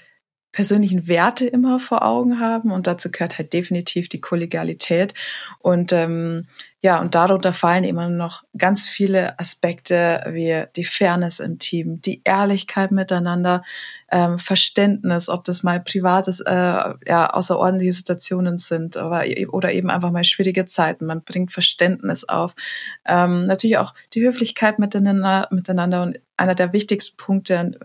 persönlichen Werte immer vor Augen haben und dazu gehört halt definitiv die Kollegialität und ähm, ja und darunter fallen immer noch ganz viele Aspekte wie die Fairness im Team, die Ehrlichkeit miteinander, ähm, Verständnis, ob das mal privates, äh, ja außerordentliche Situationen sind aber, oder eben einfach mal schwierige Zeiten. Man bringt Verständnis auf, ähm, natürlich auch die Höflichkeit miteinander, miteinander und einer der wichtigsten Punkte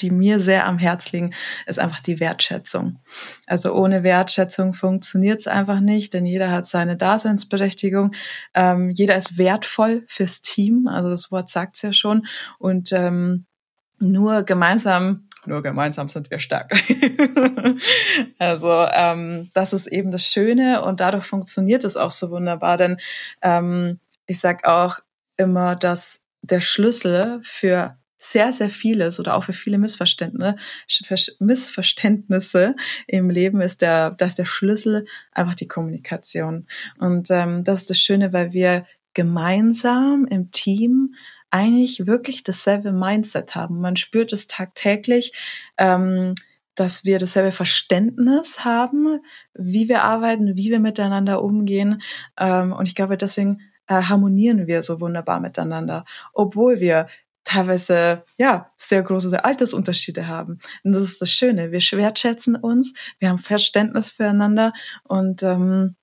die mir sehr am Herz liegen, ist einfach die Wertschätzung. Also ohne Wertschätzung funktioniert es einfach nicht, denn jeder hat seine Daseinsberechtigung. Ähm, jeder ist wertvoll fürs Team, also das Wort sagt es ja schon. Und ähm, nur gemeinsam nur gemeinsam sind wir stark. also ähm, das ist eben das Schöne und dadurch funktioniert es auch so wunderbar, denn ähm, ich sag auch immer, dass der Schlüssel für sehr, sehr vieles oder auch für viele Missverständnisse, Missverständnisse im Leben ist der, dass der Schlüssel einfach die Kommunikation. Und ähm, das ist das Schöne, weil wir gemeinsam im Team eigentlich wirklich dasselbe Mindset haben. Man spürt es tagtäglich. Ähm, dass wir dasselbe Verständnis haben, wie wir arbeiten, wie wir miteinander umgehen. Ähm, und ich glaube, deswegen äh, harmonieren wir so wunderbar miteinander, obwohl wir teilweise ja sehr große Altersunterschiede haben. Und das ist das Schöne. Wir wertschätzen uns, wir haben Verständnis füreinander und ähm,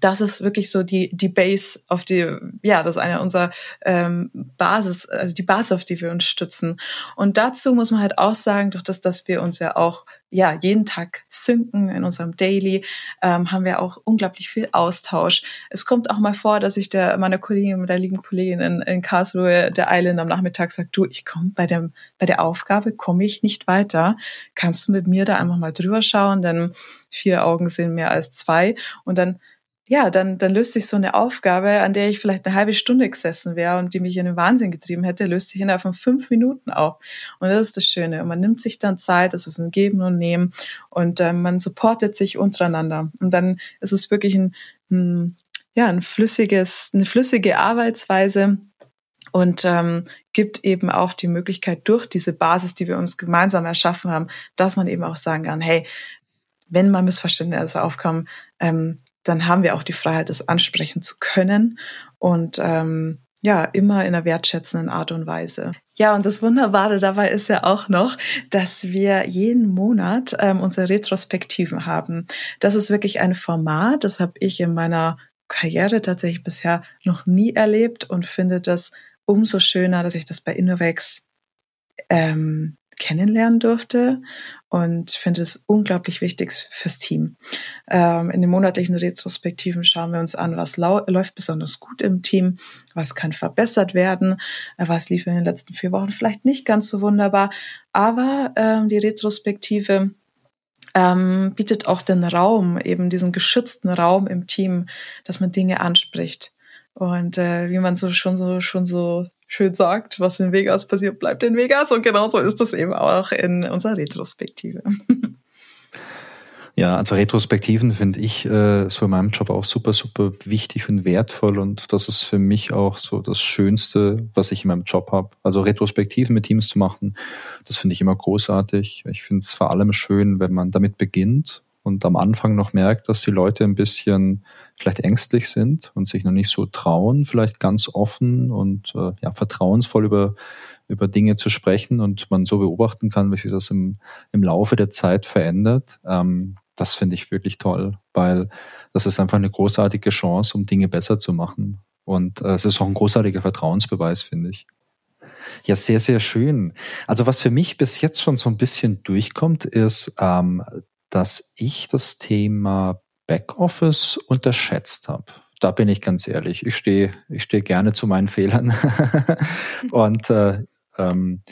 das ist wirklich so die die Base, auf die ja das ist eine unserer ähm, Basis, also die Basis, auf die wir uns stützen. Und dazu muss man halt auch sagen, durch das, dass wir uns ja auch ja jeden Tag synken in unserem Daily, ähm, haben wir auch unglaublich viel Austausch. Es kommt auch mal vor, dass ich der meiner Kollegin, mit der lieben Kollegin in, in Karlsruhe, der Island am Nachmittag sagt, du, ich komme bei dem bei der Aufgabe komme ich nicht weiter. Kannst du mit mir da einfach mal drüber schauen, denn vier Augen sind mehr als zwei und dann ja, dann, dann löst sich so eine Aufgabe, an der ich vielleicht eine halbe Stunde gesessen wäre und die mich in den Wahnsinn getrieben hätte, löst sich innerhalb von fünf Minuten auf. Und das ist das Schöne. Und man nimmt sich dann Zeit, das ist ein Geben und Nehmen und äh, man supportet sich untereinander. Und dann ist es wirklich ein, ein ja, ein flüssiges, eine flüssige Arbeitsweise, und ähm, gibt eben auch die Möglichkeit durch diese Basis, die wir uns gemeinsam erschaffen haben, dass man eben auch sagen kann, hey, wenn mal Missverständnisse aufkommen, ähm, dann haben wir auch die Freiheit, das ansprechen zu können und ähm, ja, immer in einer wertschätzenden Art und Weise. Ja, und das Wunderbare dabei ist ja auch noch, dass wir jeden Monat ähm, unsere Retrospektiven haben. Das ist wirklich ein Format, das habe ich in meiner Karriere tatsächlich bisher noch nie erlebt und finde das umso schöner, dass ich das bei Innovex ähm, kennenlernen durfte und finde es unglaublich wichtig fürs Team. Ähm, in den monatlichen Retrospektiven schauen wir uns an, was läuft besonders gut im Team, was kann verbessert werden, äh, was lief in den letzten vier Wochen vielleicht nicht ganz so wunderbar, aber ähm, die Retrospektive ähm, bietet auch den Raum, eben diesen geschützten Raum im Team, dass man Dinge anspricht. Und äh, wie man so schon so schon so schön sagt, was in Vegas passiert, bleibt in Vegas. Und genauso ist das eben auch in unserer Retrospektive.
Ja, also Retrospektiven finde ich äh, so in meinem Job auch super, super wichtig und wertvoll und das ist für mich auch so das Schönste, was ich in meinem Job habe. Also Retrospektiven mit Teams zu machen, das finde ich immer großartig. Ich finde es vor allem schön, wenn man damit beginnt und am Anfang noch merkt, dass die Leute ein bisschen vielleicht ängstlich sind und sich noch nicht so trauen, vielleicht ganz offen und äh, ja, vertrauensvoll über, über Dinge zu sprechen und man so beobachten kann, wie sich das im, im Laufe der Zeit verändert. Ähm, das finde ich wirklich toll, weil das ist einfach eine großartige Chance, um Dinge besser zu machen. Und äh, es ist auch ein großartiger Vertrauensbeweis, finde ich. Ja, sehr, sehr schön. Also was für mich bis jetzt schon so ein bisschen durchkommt, ist, ähm, dass ich das Thema Backoffice unterschätzt habe. Da bin ich ganz ehrlich. Ich stehe ich stehe gerne zu meinen Fehlern. und äh, ähm,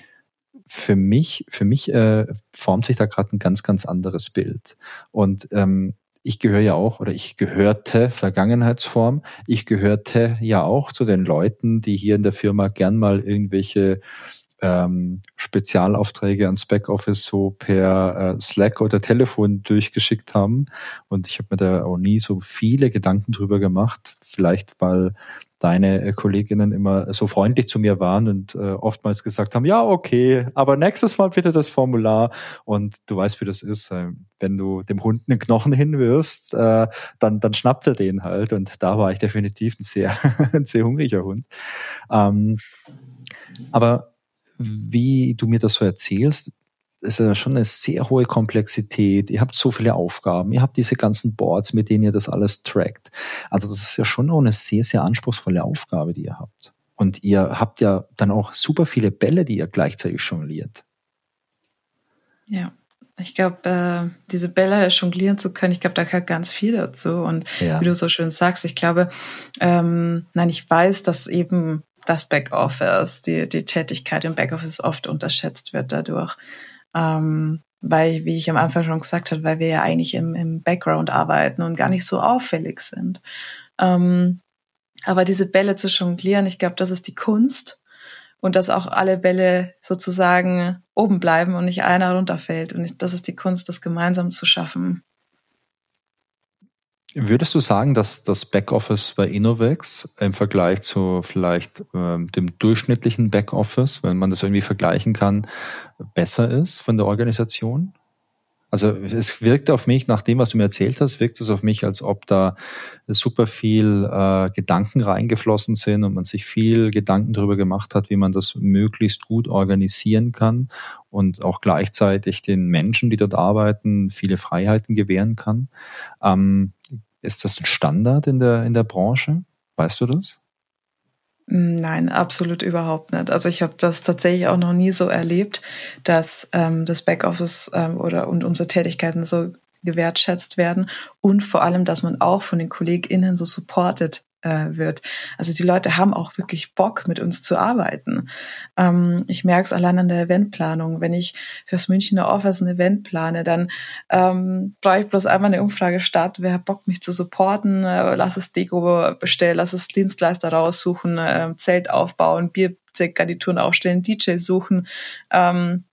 für mich, für mich äh, formt sich da gerade ein ganz, ganz anderes Bild. Und ähm, ich gehöre ja auch, oder ich gehörte Vergangenheitsform, ich gehörte ja auch zu den Leuten, die hier in der Firma gern mal irgendwelche ähm, Spezialaufträge ans Backoffice so per äh, Slack oder Telefon durchgeschickt haben. Und ich habe mir da auch nie so viele Gedanken drüber gemacht. Vielleicht, weil deine äh, Kolleginnen immer so freundlich zu mir waren und äh, oftmals gesagt haben, ja, okay, aber nächstes Mal bitte das Formular. Und du weißt, wie das ist. Äh, wenn du dem Hund einen Knochen hinwirfst, äh, dann, dann schnappt er den halt. Und da war ich definitiv ein sehr, ein sehr hungriger Hund. Ähm, aber wie du mir das so erzählst, ist ja schon eine sehr hohe Komplexität. Ihr habt so viele Aufgaben, ihr habt diese ganzen Boards, mit denen ihr das alles trackt. Also das ist ja schon auch eine sehr, sehr anspruchsvolle Aufgabe, die ihr habt. Und ihr habt ja dann auch super viele Bälle, die ihr gleichzeitig jongliert.
Ja, ich glaube, äh, diese Bälle jonglieren zu können, ich glaube, da gehört ganz viel dazu. Und ja. wie du so schön sagst, ich glaube, ähm, nein, ich weiß, dass eben das Backoffice, die, die Tätigkeit im Backoffice oft unterschätzt wird dadurch. Ähm, weil, wie ich am Anfang schon gesagt habe, weil wir ja eigentlich im, im Background arbeiten und gar nicht so auffällig sind. Ähm, aber diese Bälle zu jonglieren, ich glaube, das ist die Kunst. und dass auch alle Bälle sozusagen oben bleiben und nicht einer runterfällt. Und das ist die Kunst, das gemeinsam zu schaffen.
Würdest du sagen, dass das Backoffice bei Innovex im Vergleich zu vielleicht ähm, dem durchschnittlichen Backoffice, wenn man das irgendwie vergleichen kann, besser ist von der Organisation? Also es wirkt auf mich, nach dem, was du mir erzählt hast, wirkt es auf mich, als ob da super viel äh, Gedanken reingeflossen sind und man sich viel Gedanken darüber gemacht hat, wie man das möglichst gut organisieren kann und auch gleichzeitig den Menschen, die dort arbeiten, viele Freiheiten gewähren kann. Ähm, ist das ein Standard in der, in der Branche? Weißt du das?
Nein, absolut überhaupt nicht. Also ich habe das tatsächlich auch noch nie so erlebt, dass ähm, das Backoffice ähm, oder und unsere Tätigkeiten so gewertschätzt werden und vor allem, dass man auch von den KollegInnen so supported äh, wird. Also die Leute haben auch wirklich Bock, mit uns zu arbeiten. Ähm, ich merke es allein an der Eventplanung. Wenn ich fürs Münchner Office ein Event plane, dann ähm, brauche ich bloß einmal eine Umfrage starten, wer hat Bock, mich zu supporten, äh, lass es Deko bestellen, lass es Dienstleister raussuchen, äh, Zelt aufbauen, Biergarnituren aufstellen, DJ suchen. Ähm,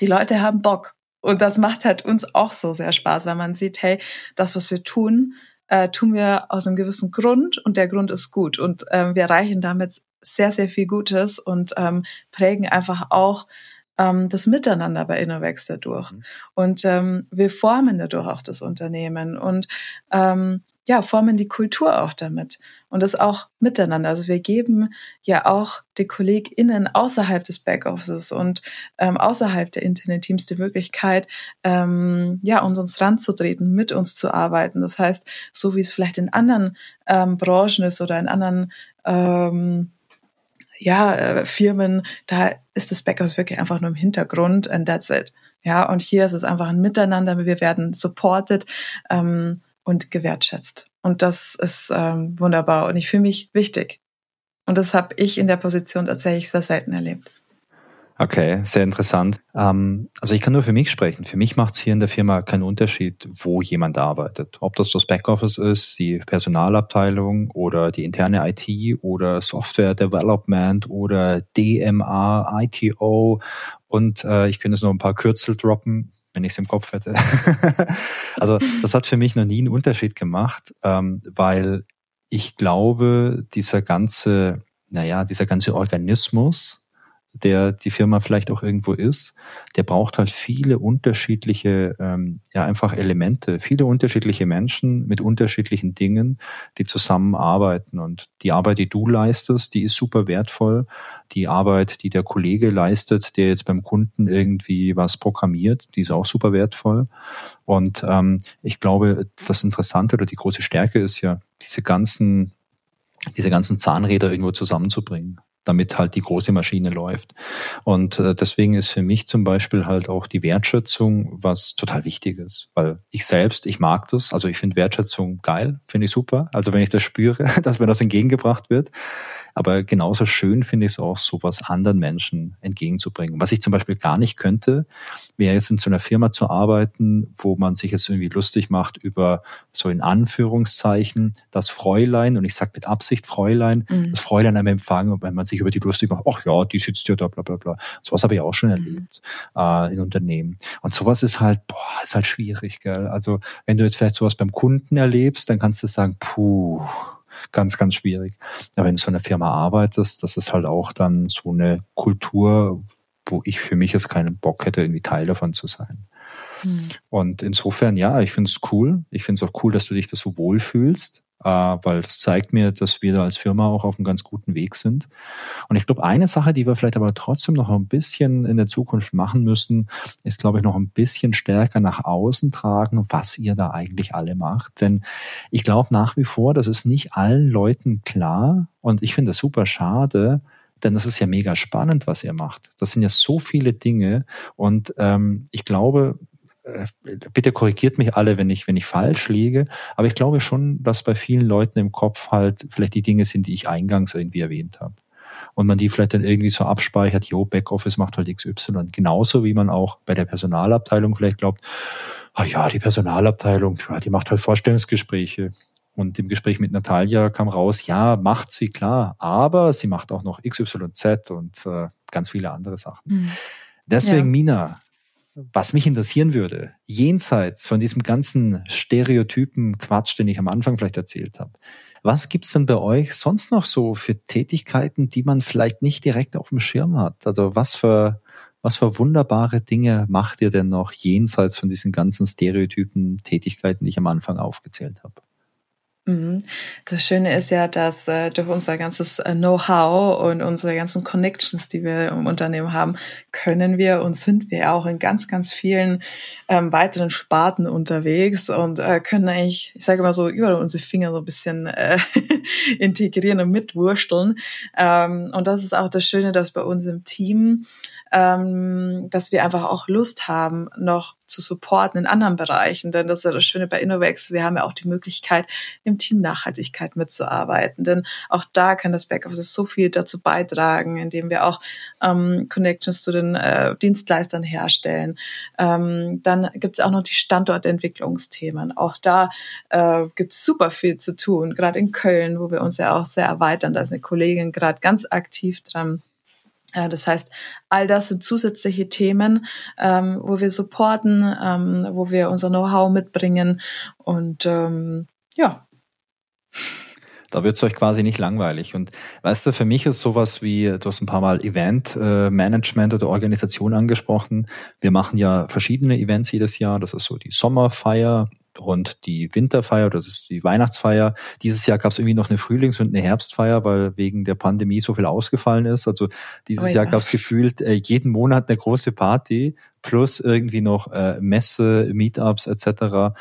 die Leute haben Bock. Und das macht halt uns auch so sehr Spaß, weil man sieht, hey, das, was wir tun, äh, tun wir aus einem gewissen Grund und der Grund ist gut. Und ähm, wir erreichen damit sehr, sehr viel Gutes und ähm, prägen einfach auch ähm, das Miteinander bei Innovex dadurch. Mhm. Und ähm, wir formen dadurch auch das Unternehmen und ähm, ja, formen die Kultur auch damit und das auch miteinander. Also wir geben ja auch den KollegInnen außerhalb des Backoffices und ähm, außerhalb der Internetteams die Möglichkeit, ähm, ja, uns uns ranzutreten, mit uns zu arbeiten. Das heißt, so wie es vielleicht in anderen ähm, Branchen ist oder in anderen ähm, ja, äh, Firmen, da ist das Backoffice wirklich einfach nur im Hintergrund and that's it. Ja, und hier ist es einfach ein Miteinander. Wir werden supported. Ähm, und gewertschätzt. Und das ist ähm, wunderbar und ich fühle mich wichtig. Und das habe ich in der Position tatsächlich sehr selten erlebt.
Okay, sehr interessant. Ähm, also ich kann nur für mich sprechen. Für mich macht es hier in der Firma keinen Unterschied, wo jemand arbeitet. Ob das das Backoffice ist, die Personalabteilung oder die interne IT oder Software Development oder DMA, ITO und äh, ich könnte es noch ein paar Kürzel droppen wenn ich es im Kopf hätte. also das hat für mich noch nie einen Unterschied gemacht, ähm, weil ich glaube, dieser ganze, naja, dieser ganze Organismus, der die Firma vielleicht auch irgendwo ist, der braucht halt viele unterschiedliche, ähm, ja einfach Elemente, viele unterschiedliche Menschen mit unterschiedlichen Dingen, die zusammenarbeiten. Und die Arbeit, die du leistest, die ist super wertvoll. Die Arbeit, die der Kollege leistet, der jetzt beim Kunden irgendwie was programmiert, die ist auch super wertvoll. Und ähm, ich glaube, das Interessante oder die große Stärke ist ja, diese ganzen diese ganzen Zahnräder irgendwo zusammenzubringen damit halt die große Maschine läuft. Und äh, deswegen ist für mich zum Beispiel halt auch die Wertschätzung was total wichtig ist, weil ich selbst, ich mag das, also ich finde Wertschätzung geil, finde ich super. Also wenn ich das spüre, dass mir das entgegengebracht wird, aber genauso schön finde ich es auch, sowas anderen Menschen entgegenzubringen. Was ich zum Beispiel gar nicht könnte, wäre jetzt in so einer Firma zu arbeiten, wo man sich jetzt irgendwie lustig macht über so in Anführungszeichen das Fräulein, und ich sage mit Absicht Fräulein, mhm. das Fräulein am Empfang, und wenn man sich über die lustig macht, ach ja, die sitzt ja da, bla bla bla. Sowas habe ich auch schon mhm. erlebt mhm. äh, in Unternehmen. Und sowas ist halt, boah, ist halt schwierig, gell? Also wenn du jetzt vielleicht sowas beim Kunden erlebst, dann kannst du sagen, puh, ganz, ganz schwierig. Aber wenn du so einer Firma arbeitest, das ist halt auch dann so eine Kultur, wo ich für mich jetzt keinen Bock hätte, irgendwie Teil davon zu sein. Hm. Und insofern, ja, ich finde es cool. Ich finde es auch cool, dass du dich das so wohlfühlst äh, weil das zeigt mir, dass wir da als Firma auch auf einem ganz guten Weg sind. Und ich glaube, eine Sache, die wir vielleicht aber trotzdem noch ein bisschen in der Zukunft machen müssen, ist, glaube ich, noch ein bisschen stärker nach außen tragen, was ihr da eigentlich alle macht. Denn ich glaube nach wie vor, das ist nicht allen Leuten klar und ich finde das super schade, denn das ist ja mega spannend, was ihr macht. Das sind ja so viele Dinge und ähm, ich glaube, äh, bitte korrigiert mich alle, wenn ich, wenn ich falsch liege. Aber ich glaube schon, dass bei vielen Leuten im Kopf halt vielleicht die Dinge sind, die ich eingangs irgendwie erwähnt habe. Und man die vielleicht dann irgendwie so abspeichert, jo, Backoffice macht halt XY. Genauso wie man auch bei der Personalabteilung vielleicht glaubt, ah ja, die Personalabteilung, die macht halt Vorstellungsgespräche. Und im Gespräch mit Natalia kam raus, ja, macht sie klar, aber sie macht auch noch XYZ und äh, ganz viele andere Sachen. Mhm. Deswegen, ja. Mina, was mich interessieren würde, jenseits von diesem ganzen Stereotypen Quatsch, den ich am Anfang vielleicht erzählt habe, was gibt's denn bei euch sonst noch so für Tätigkeiten, die man vielleicht nicht direkt auf dem Schirm hat? Also was für was für wunderbare Dinge macht ihr denn noch jenseits von diesen ganzen Stereotypen Tätigkeiten, die ich am Anfang aufgezählt habe?
Mhm. Das Schöne ist ja, dass äh, durch unser ganzes äh, Know-how und unsere ganzen Connections, die wir im Unternehmen haben, können wir und sind wir auch in ganz, ganz vielen ähm, weiteren Sparten unterwegs und äh, können eigentlich, ich sage mal so, über unsere Finger so ein bisschen äh, integrieren und mitwursteln. Ähm, und das ist auch das Schöne, dass bei uns im Team ähm, dass wir einfach auch Lust haben, noch zu supporten in anderen Bereichen. Denn das ist ja das Schöne bei Innovex. Wir haben ja auch die Möglichkeit, im Team Nachhaltigkeit mitzuarbeiten. Denn auch da kann das Backoffice so viel dazu beitragen, indem wir auch ähm, Connections zu den äh, Dienstleistern herstellen. Ähm, dann gibt es auch noch die Standortentwicklungsthemen. Auch da äh, gibt es super viel zu tun, gerade in Köln, wo wir uns ja auch sehr erweitern. Da ist eine Kollegin gerade ganz aktiv dran. Das heißt, all das sind zusätzliche Themen, ähm, wo wir supporten, ähm, wo wir unser Know-how mitbringen und ähm, ja.
Da wird es euch quasi nicht langweilig. Und weißt du, für mich ist sowas wie, du hast ein paar Mal Event-Management äh, oder Organisation angesprochen. Wir machen ja verschiedene Events jedes Jahr. Das ist so die Sommerfeier, und die Winterfeier, das ist die Weihnachtsfeier. Dieses Jahr gab es irgendwie noch eine Frühlings- und eine Herbstfeier, weil wegen der Pandemie so viel ausgefallen ist. Also dieses oh ja. Jahr gab es gefühlt äh, jeden Monat eine große Party plus irgendwie noch äh, Messe, Meetups etc.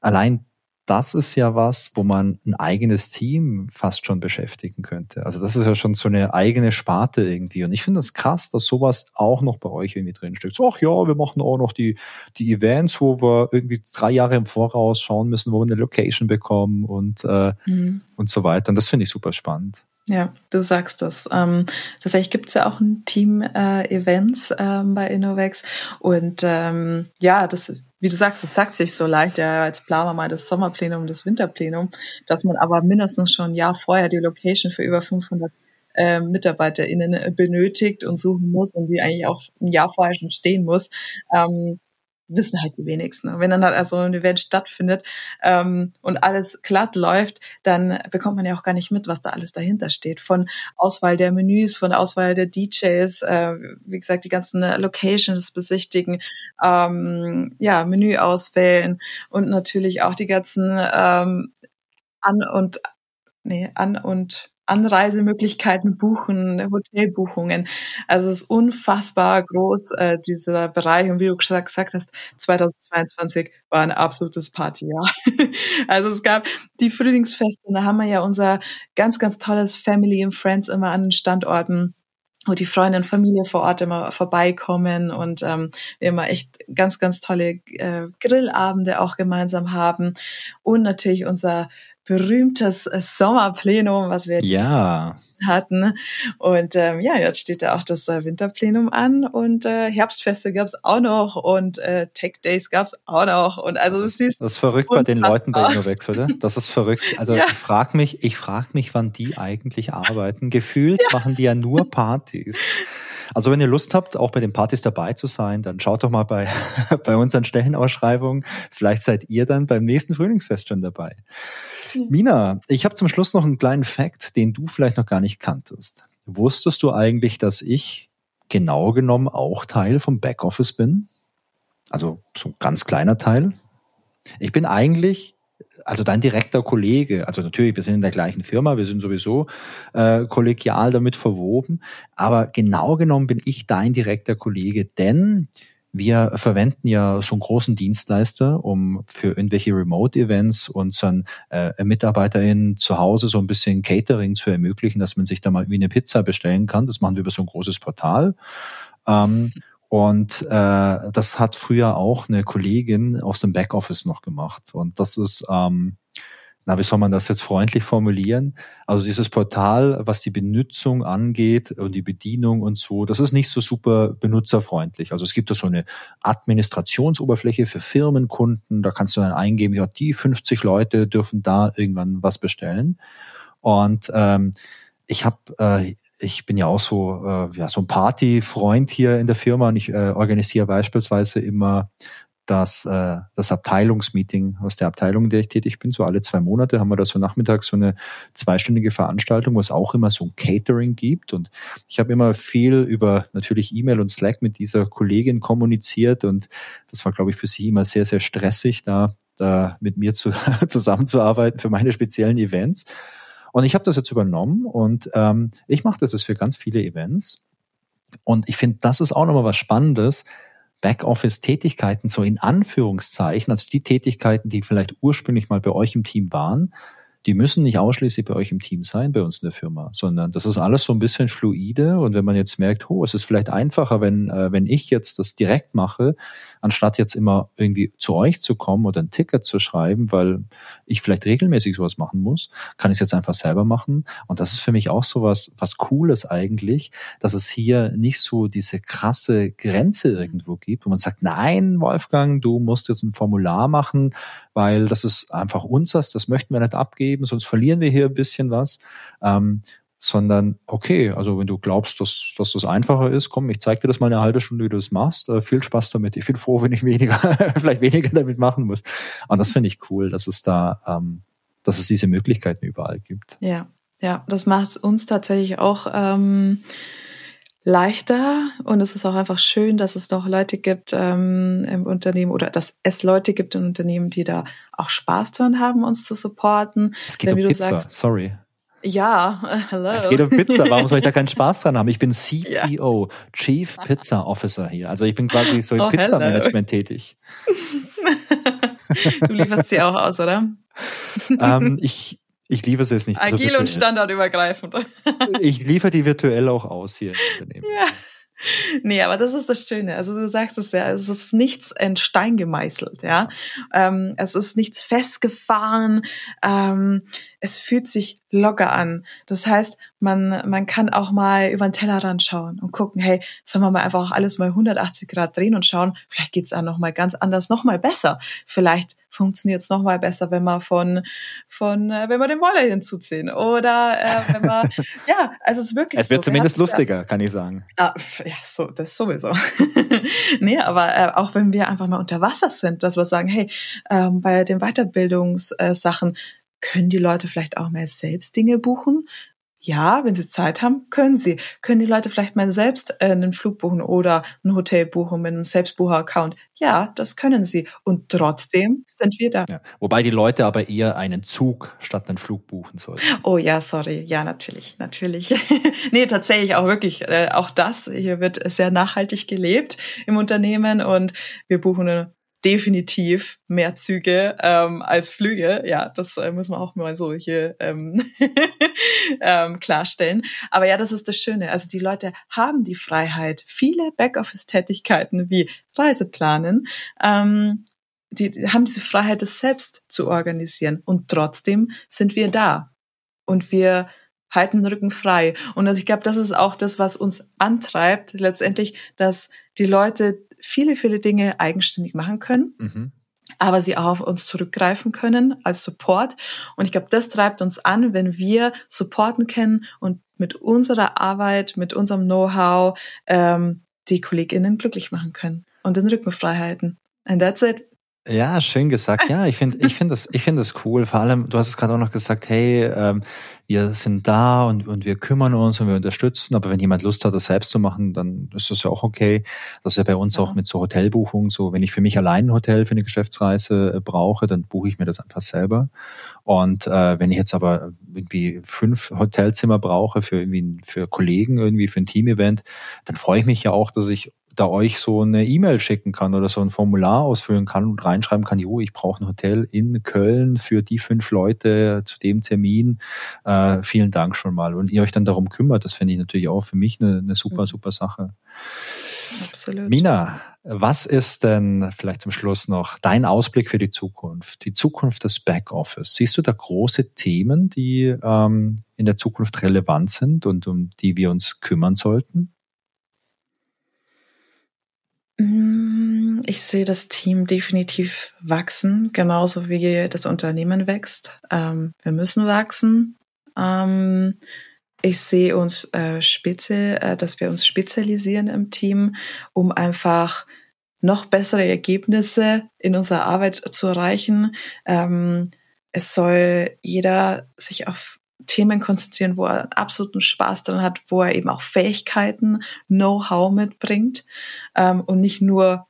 Allein das ist ja was, wo man ein eigenes Team fast schon beschäftigen könnte. Also das ist ja schon so eine eigene Sparte irgendwie. Und ich finde das krass, dass sowas auch noch bei euch irgendwie drinsteckt. So, ach ja, wir machen auch noch die, die Events, wo wir irgendwie drei Jahre im Voraus schauen müssen, wo wir eine Location bekommen und, äh, mhm. und so weiter. Und das finde ich super spannend.
Ja, du sagst das. Ähm, tatsächlich gibt es ja auch ein Team äh, Events ähm, bei Innovex und ähm, ja, das wie du sagst, es sagt sich so leicht, ja, als planen wir mal das Sommerplenum, das Winterplenum, dass man aber mindestens schon ein Jahr vorher die Location für über 500 äh, MitarbeiterInnen benötigt und suchen muss und die eigentlich auch ein Jahr vorher schon stehen muss. Ähm, wissen halt die wenigsten. Wenn dann halt also ein Event stattfindet ähm, und alles glatt läuft, dann bekommt man ja auch gar nicht mit, was da alles dahinter steht. Von Auswahl der Menüs, von Auswahl der DJs, äh, wie gesagt, die ganzen Locations besichtigen, ähm, ja, Menü auswählen und natürlich auch die ganzen ähm, An- und nee, An- und Anreisemöglichkeiten buchen, Hotelbuchungen. Also es ist unfassbar groß, äh, dieser Bereich. Und wie du gesagt hast, 2022 war ein absolutes Partyjahr. also es gab die Frühlingsfeste, da haben wir ja unser ganz, ganz tolles Family and Friends immer an den Standorten wo die Freunde und Familie vor Ort immer vorbeikommen und ähm, wir immer echt ganz, ganz tolle äh, Grillabende auch gemeinsam haben. Und natürlich unser berühmtes äh, Sommerplenum, was wir
ja.
hatten. Und ähm, ja, jetzt steht da auch das äh, Winterplenum an und äh, Herbstfeste gab's auch noch und äh, Tech Days gab's auch noch. Und also
du
siehst.
Das ist verrückt bei den Leuten bei Innovex, oder? Das ist verrückt. Also ja. ich frag mich, ich frag mich, wann die eigentlich arbeiten. Gefühlt ja. machen die ja nur Partys. Also wenn ihr Lust habt, auch bei den Partys dabei zu sein, dann schaut doch mal bei, bei unseren Stellenausschreibungen. Vielleicht seid ihr dann beim nächsten Frühlingsfest schon dabei. Mina, ich habe zum Schluss noch einen kleinen Fact, den du vielleicht noch gar nicht kanntest. Wusstest du eigentlich, dass ich genau genommen auch Teil vom Backoffice bin? Also so ein ganz kleiner Teil. Ich bin eigentlich also dein direkter Kollege, also natürlich, wir sind in der gleichen Firma, wir sind sowieso äh, kollegial damit verwoben, aber genau genommen bin ich dein direkter Kollege, denn wir verwenden ja so einen großen Dienstleister, um für irgendwelche Remote-Events unseren äh, MitarbeiterInnen zu Hause so ein bisschen Catering zu ermöglichen, dass man sich da mal wie eine Pizza bestellen kann. Das machen wir über so ein großes Portal. Ähm, und äh, das hat früher auch eine Kollegin aus dem Backoffice noch gemacht. Und das ist ähm, na, wie soll man das jetzt freundlich formulieren? Also dieses Portal, was die Benutzung angeht und die Bedienung und so, das ist nicht so super benutzerfreundlich. Also es gibt da so eine Administrationsoberfläche für Firmenkunden, da kannst du dann eingeben, ja, die 50 Leute dürfen da irgendwann was bestellen. Und ähm, ich habe äh, ich bin ja auch so, äh, ja, so ein Partyfreund hier in der Firma und ich äh, organisiere beispielsweise immer das, äh, das Abteilungsmeeting aus der Abteilung, in der ich tätig bin. So alle zwei Monate haben wir da so nachmittags so eine zweistündige Veranstaltung, wo es auch immer so ein Catering gibt. Und ich habe immer viel über natürlich E-Mail und Slack mit dieser Kollegin kommuniziert. Und das war, glaube ich, für sie immer sehr, sehr stressig, da, da mit mir zu, zusammenzuarbeiten für meine speziellen Events. Und ich habe das jetzt übernommen und ähm, ich mache das jetzt für ganz viele Events. Und ich finde, das ist auch nochmal was Spannendes, Backoffice-Tätigkeiten so in Anführungszeichen, also die Tätigkeiten, die vielleicht ursprünglich mal bei euch im Team waren, die müssen nicht ausschließlich bei euch im Team sein, bei uns in der Firma, sondern das ist alles so ein bisschen fluide. Und wenn man jetzt merkt, oh, es ist vielleicht einfacher, wenn, äh, wenn ich jetzt das direkt mache, anstatt jetzt immer irgendwie zu euch zu kommen oder ein Ticket zu schreiben, weil ich vielleicht regelmäßig sowas machen muss, kann ich es jetzt einfach selber machen. Und das ist für mich auch so was, was Cooles eigentlich, dass es hier nicht so diese krasse Grenze irgendwo gibt, wo man sagt, nein, Wolfgang, du musst jetzt ein Formular machen, weil das ist einfach unseres, das möchten wir nicht abgeben, sonst verlieren wir hier ein bisschen was. Ähm, sondern okay, also wenn du glaubst, dass, dass das einfacher ist, komm, ich zeig dir das mal eine halbe Stunde, wie du das machst. Äh, viel Spaß damit. Ich bin froh, wenn ich weniger, vielleicht weniger damit machen muss. Und das finde ich cool, dass es da, ähm, dass es diese Möglichkeiten überall gibt.
Ja, ja, das macht uns tatsächlich auch ähm, leichter und es ist auch einfach schön, dass es noch Leute gibt ähm, im Unternehmen oder dass es Leute gibt im Unternehmen, die da auch Spaß dran haben, uns zu supporten.
Es geht Denn, um Pizza, sagst, sorry.
Ja, hello.
Es geht um Pizza. Warum soll ich da keinen Spaß dran haben? Ich bin CPO, ja. Chief Pizza Officer hier. Also ich bin quasi so im oh, Pizza-Management tätig.
du lieferst sie auch aus, oder?
ähm, ich, ich liefere jetzt nicht.
Agil und standardübergreifend.
ich liefere die virtuell auch aus hier im Unternehmen. Ja.
Nee, aber das ist das Schöne. Also du sagst es ja, es ist nichts in Stein gemeißelt, ja. Ähm, es ist nichts festgefahren. Ähm, es fühlt sich locker an. Das heißt, man, man kann auch mal über den Tellerrand schauen und gucken, hey, sollen wir mal einfach alles mal 180 Grad drehen und schauen, vielleicht geht's auch noch mal ganz anders, noch mal besser. Vielleicht funktioniert es noch mal besser, wenn wir von, von äh, wenn wir den Wolle hinzuziehen oder äh, wenn wir, ja, also es ist wirklich
Es wird so. zumindest lustiger, kann ich sagen.
Ah, ja, so, das sowieso. nee, aber äh, auch wenn wir einfach mal unter Wasser sind, dass wir sagen, hey, ähm, bei den Weiterbildungssachen, können die Leute vielleicht auch mehr selbst Dinge buchen? Ja, wenn sie Zeit haben, können sie. Können die Leute vielleicht mal selbst äh, einen Flug buchen oder ein Hotel buchen mit einem Selbstbucher-Account? Ja, das können sie. Und trotzdem sind wir da.
Ja, wobei die Leute aber eher einen Zug statt einen Flug buchen sollten.
Oh ja, sorry. Ja, natürlich, natürlich. nee, tatsächlich auch wirklich, äh, auch das. Hier wird sehr nachhaltig gelebt im Unternehmen und wir buchen definitiv mehr Züge ähm, als Flüge. Ja, das äh, muss man auch mal so hier ähm, ähm, klarstellen. Aber ja, das ist das Schöne. Also die Leute haben die Freiheit, viele Backoffice-Tätigkeiten wie Reiseplanen, ähm, die haben diese Freiheit, das selbst zu organisieren. Und trotzdem sind wir da. Und wir halten den Rücken frei. Und also ich glaube, das ist auch das, was uns antreibt, letztendlich, dass die Leute viele, viele Dinge eigenständig machen können. Mhm. aber sie auch auf uns zurückgreifen können als Support. Und ich glaube, das treibt uns an, wenn wir supporten können und mit unserer Arbeit, mit unserem Know-how ähm, die KollegInnen glücklich machen können und den Rücken frei halten. And that's it.
Ja, schön gesagt. Ja, ich finde, ich finde das, ich finde das cool. Vor allem, du hast es gerade auch noch gesagt, hey, ähm, wir sind da und, und wir kümmern uns und wir unterstützen. Aber wenn jemand Lust hat, das selbst zu machen, dann ist das ja auch okay. Das ist ja bei uns ja. auch mit so Hotelbuchungen so. Wenn ich für mich allein ein Hotel für eine Geschäftsreise äh, brauche, dann buche ich mir das einfach selber. Und äh, wenn ich jetzt aber irgendwie fünf Hotelzimmer brauche für irgendwie für Kollegen irgendwie für ein Teamevent, dann freue ich mich ja auch, dass ich da euch so eine E-Mail schicken kann oder so ein Formular ausfüllen kann und reinschreiben kann, jo, ich brauche ein Hotel in Köln für die fünf Leute zu dem Termin. Äh, vielen Dank schon mal. Und ihr euch dann darum kümmert, das finde ich natürlich auch für mich eine, eine super, mhm. super Sache. Absolut. Mina, was ist denn vielleicht zum Schluss noch dein Ausblick für die Zukunft? Die Zukunft des Backoffice. Siehst du da große Themen, die ähm, in der Zukunft relevant sind und um die wir uns kümmern sollten?
Mm, ich sehe das Team definitiv wachsen, genauso wie das Unternehmen wächst. Ähm, wir müssen wachsen. Ähm, ich sehe uns äh, speziell, äh, dass wir uns spezialisieren im Team, um einfach noch bessere Ergebnisse in unserer Arbeit zu erreichen. Ähm, es soll jeder sich auf Themen konzentrieren, wo er absoluten Spaß dran hat, wo er eben auch Fähigkeiten, Know-how mitbringt ähm, und nicht nur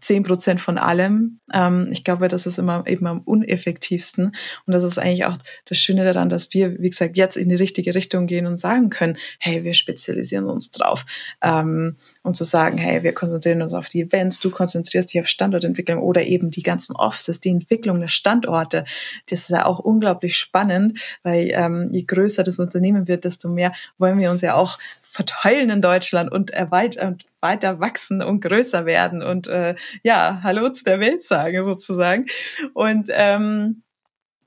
zehn Prozent von allem. Ähm, ich glaube, das ist immer eben am uneffektivsten. Und das ist eigentlich auch das Schöne daran, dass wir, wie gesagt, jetzt in die richtige Richtung gehen und sagen können, hey, wir spezialisieren uns drauf. Ähm, um zu sagen, hey, wir konzentrieren uns auf die Events, du konzentrierst dich auf Standortentwicklung oder eben die ganzen Offices, die Entwicklung der Standorte. Das ist ja auch unglaublich spannend, weil ähm, je größer das Unternehmen wird, desto mehr wollen wir uns ja auch verteilen in Deutschland und, und weiter wachsen und größer werden und äh, ja, Hallo zu der Welt sagen sozusagen. Und ähm,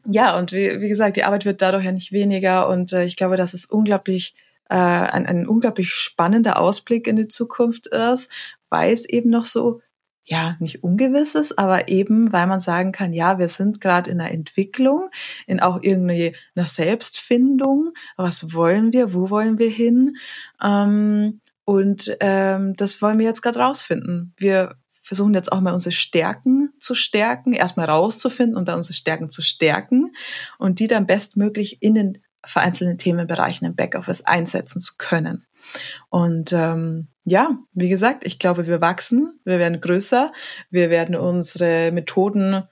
ja, und wie, wie gesagt, die Arbeit wird dadurch ja nicht weniger und äh, ich glaube, das ist unglaublich äh, ein, ein unglaublich spannender Ausblick in die Zukunft ist, weil es eben noch so ja, nicht ungewisses, aber eben, weil man sagen kann, ja, wir sind gerade in einer Entwicklung, in auch irgendeiner Selbstfindung. Was wollen wir? Wo wollen wir hin? Ähm, und ähm, das wollen wir jetzt gerade rausfinden. Wir versuchen jetzt auch mal unsere Stärken zu stärken, erstmal rauszufinden und dann unsere Stärken zu stärken und die dann bestmöglich in den vereinzelten Themenbereichen im Backoffice einsetzen zu können. Und ähm, ja, wie gesagt, ich glaube, wir wachsen, wir werden größer, wir werden unsere Methoden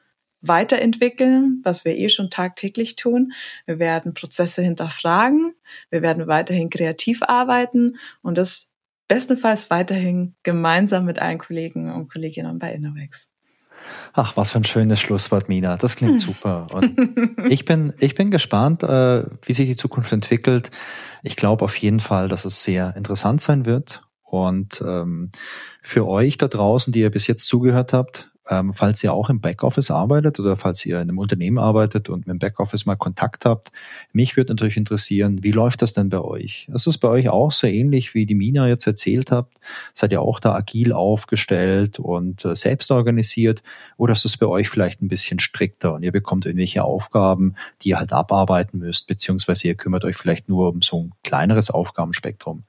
weiterentwickeln, was wir eh schon tagtäglich tun. Wir werden Prozesse hinterfragen, wir werden weiterhin kreativ arbeiten und das bestenfalls weiterhin gemeinsam mit allen Kollegen und Kolleginnen bei Innovex.
Ach, was für ein schönes Schlusswort, Mina. Das klingt hm. super. Und ich bin, ich bin gespannt, äh, wie sich die Zukunft entwickelt. Ich glaube auf jeden Fall, dass es sehr interessant sein wird. Und ähm, für euch da draußen, die ihr bis jetzt zugehört habt, ähm, falls ihr auch im Backoffice arbeitet oder falls ihr in einem Unternehmen arbeitet und mit dem Backoffice mal Kontakt habt, mich würde natürlich interessieren, wie läuft das denn bei euch? Ist es bei euch auch so ähnlich, wie die Mina jetzt erzählt habt? Seid ihr auch da agil aufgestellt und äh, selbst organisiert? Oder ist es bei euch vielleicht ein bisschen strikter und ihr bekommt irgendwelche Aufgaben, die ihr halt abarbeiten müsst, beziehungsweise ihr kümmert euch vielleicht nur um so ein kleineres Aufgabenspektrum?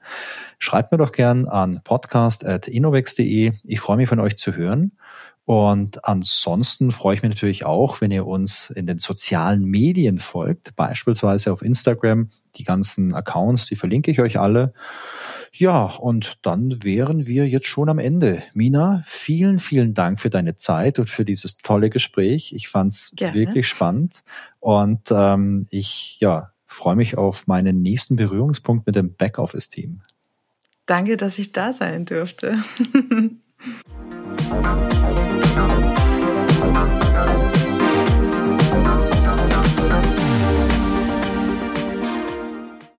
Schreibt mir doch gern an podcast.innovex.de. Ich freue mich von euch zu hören. Und ansonsten freue ich mich natürlich auch, wenn ihr uns in den sozialen Medien folgt, beispielsweise auf Instagram. Die ganzen Accounts, die verlinke ich euch alle. Ja, und dann wären wir jetzt schon am Ende. Mina, vielen, vielen Dank für deine Zeit und für dieses tolle Gespräch. Ich fand's wirklich spannend und ähm, ich ja freue mich auf meinen nächsten Berührungspunkt mit dem Backoffice-Team.
Danke, dass ich da sein durfte. Thank.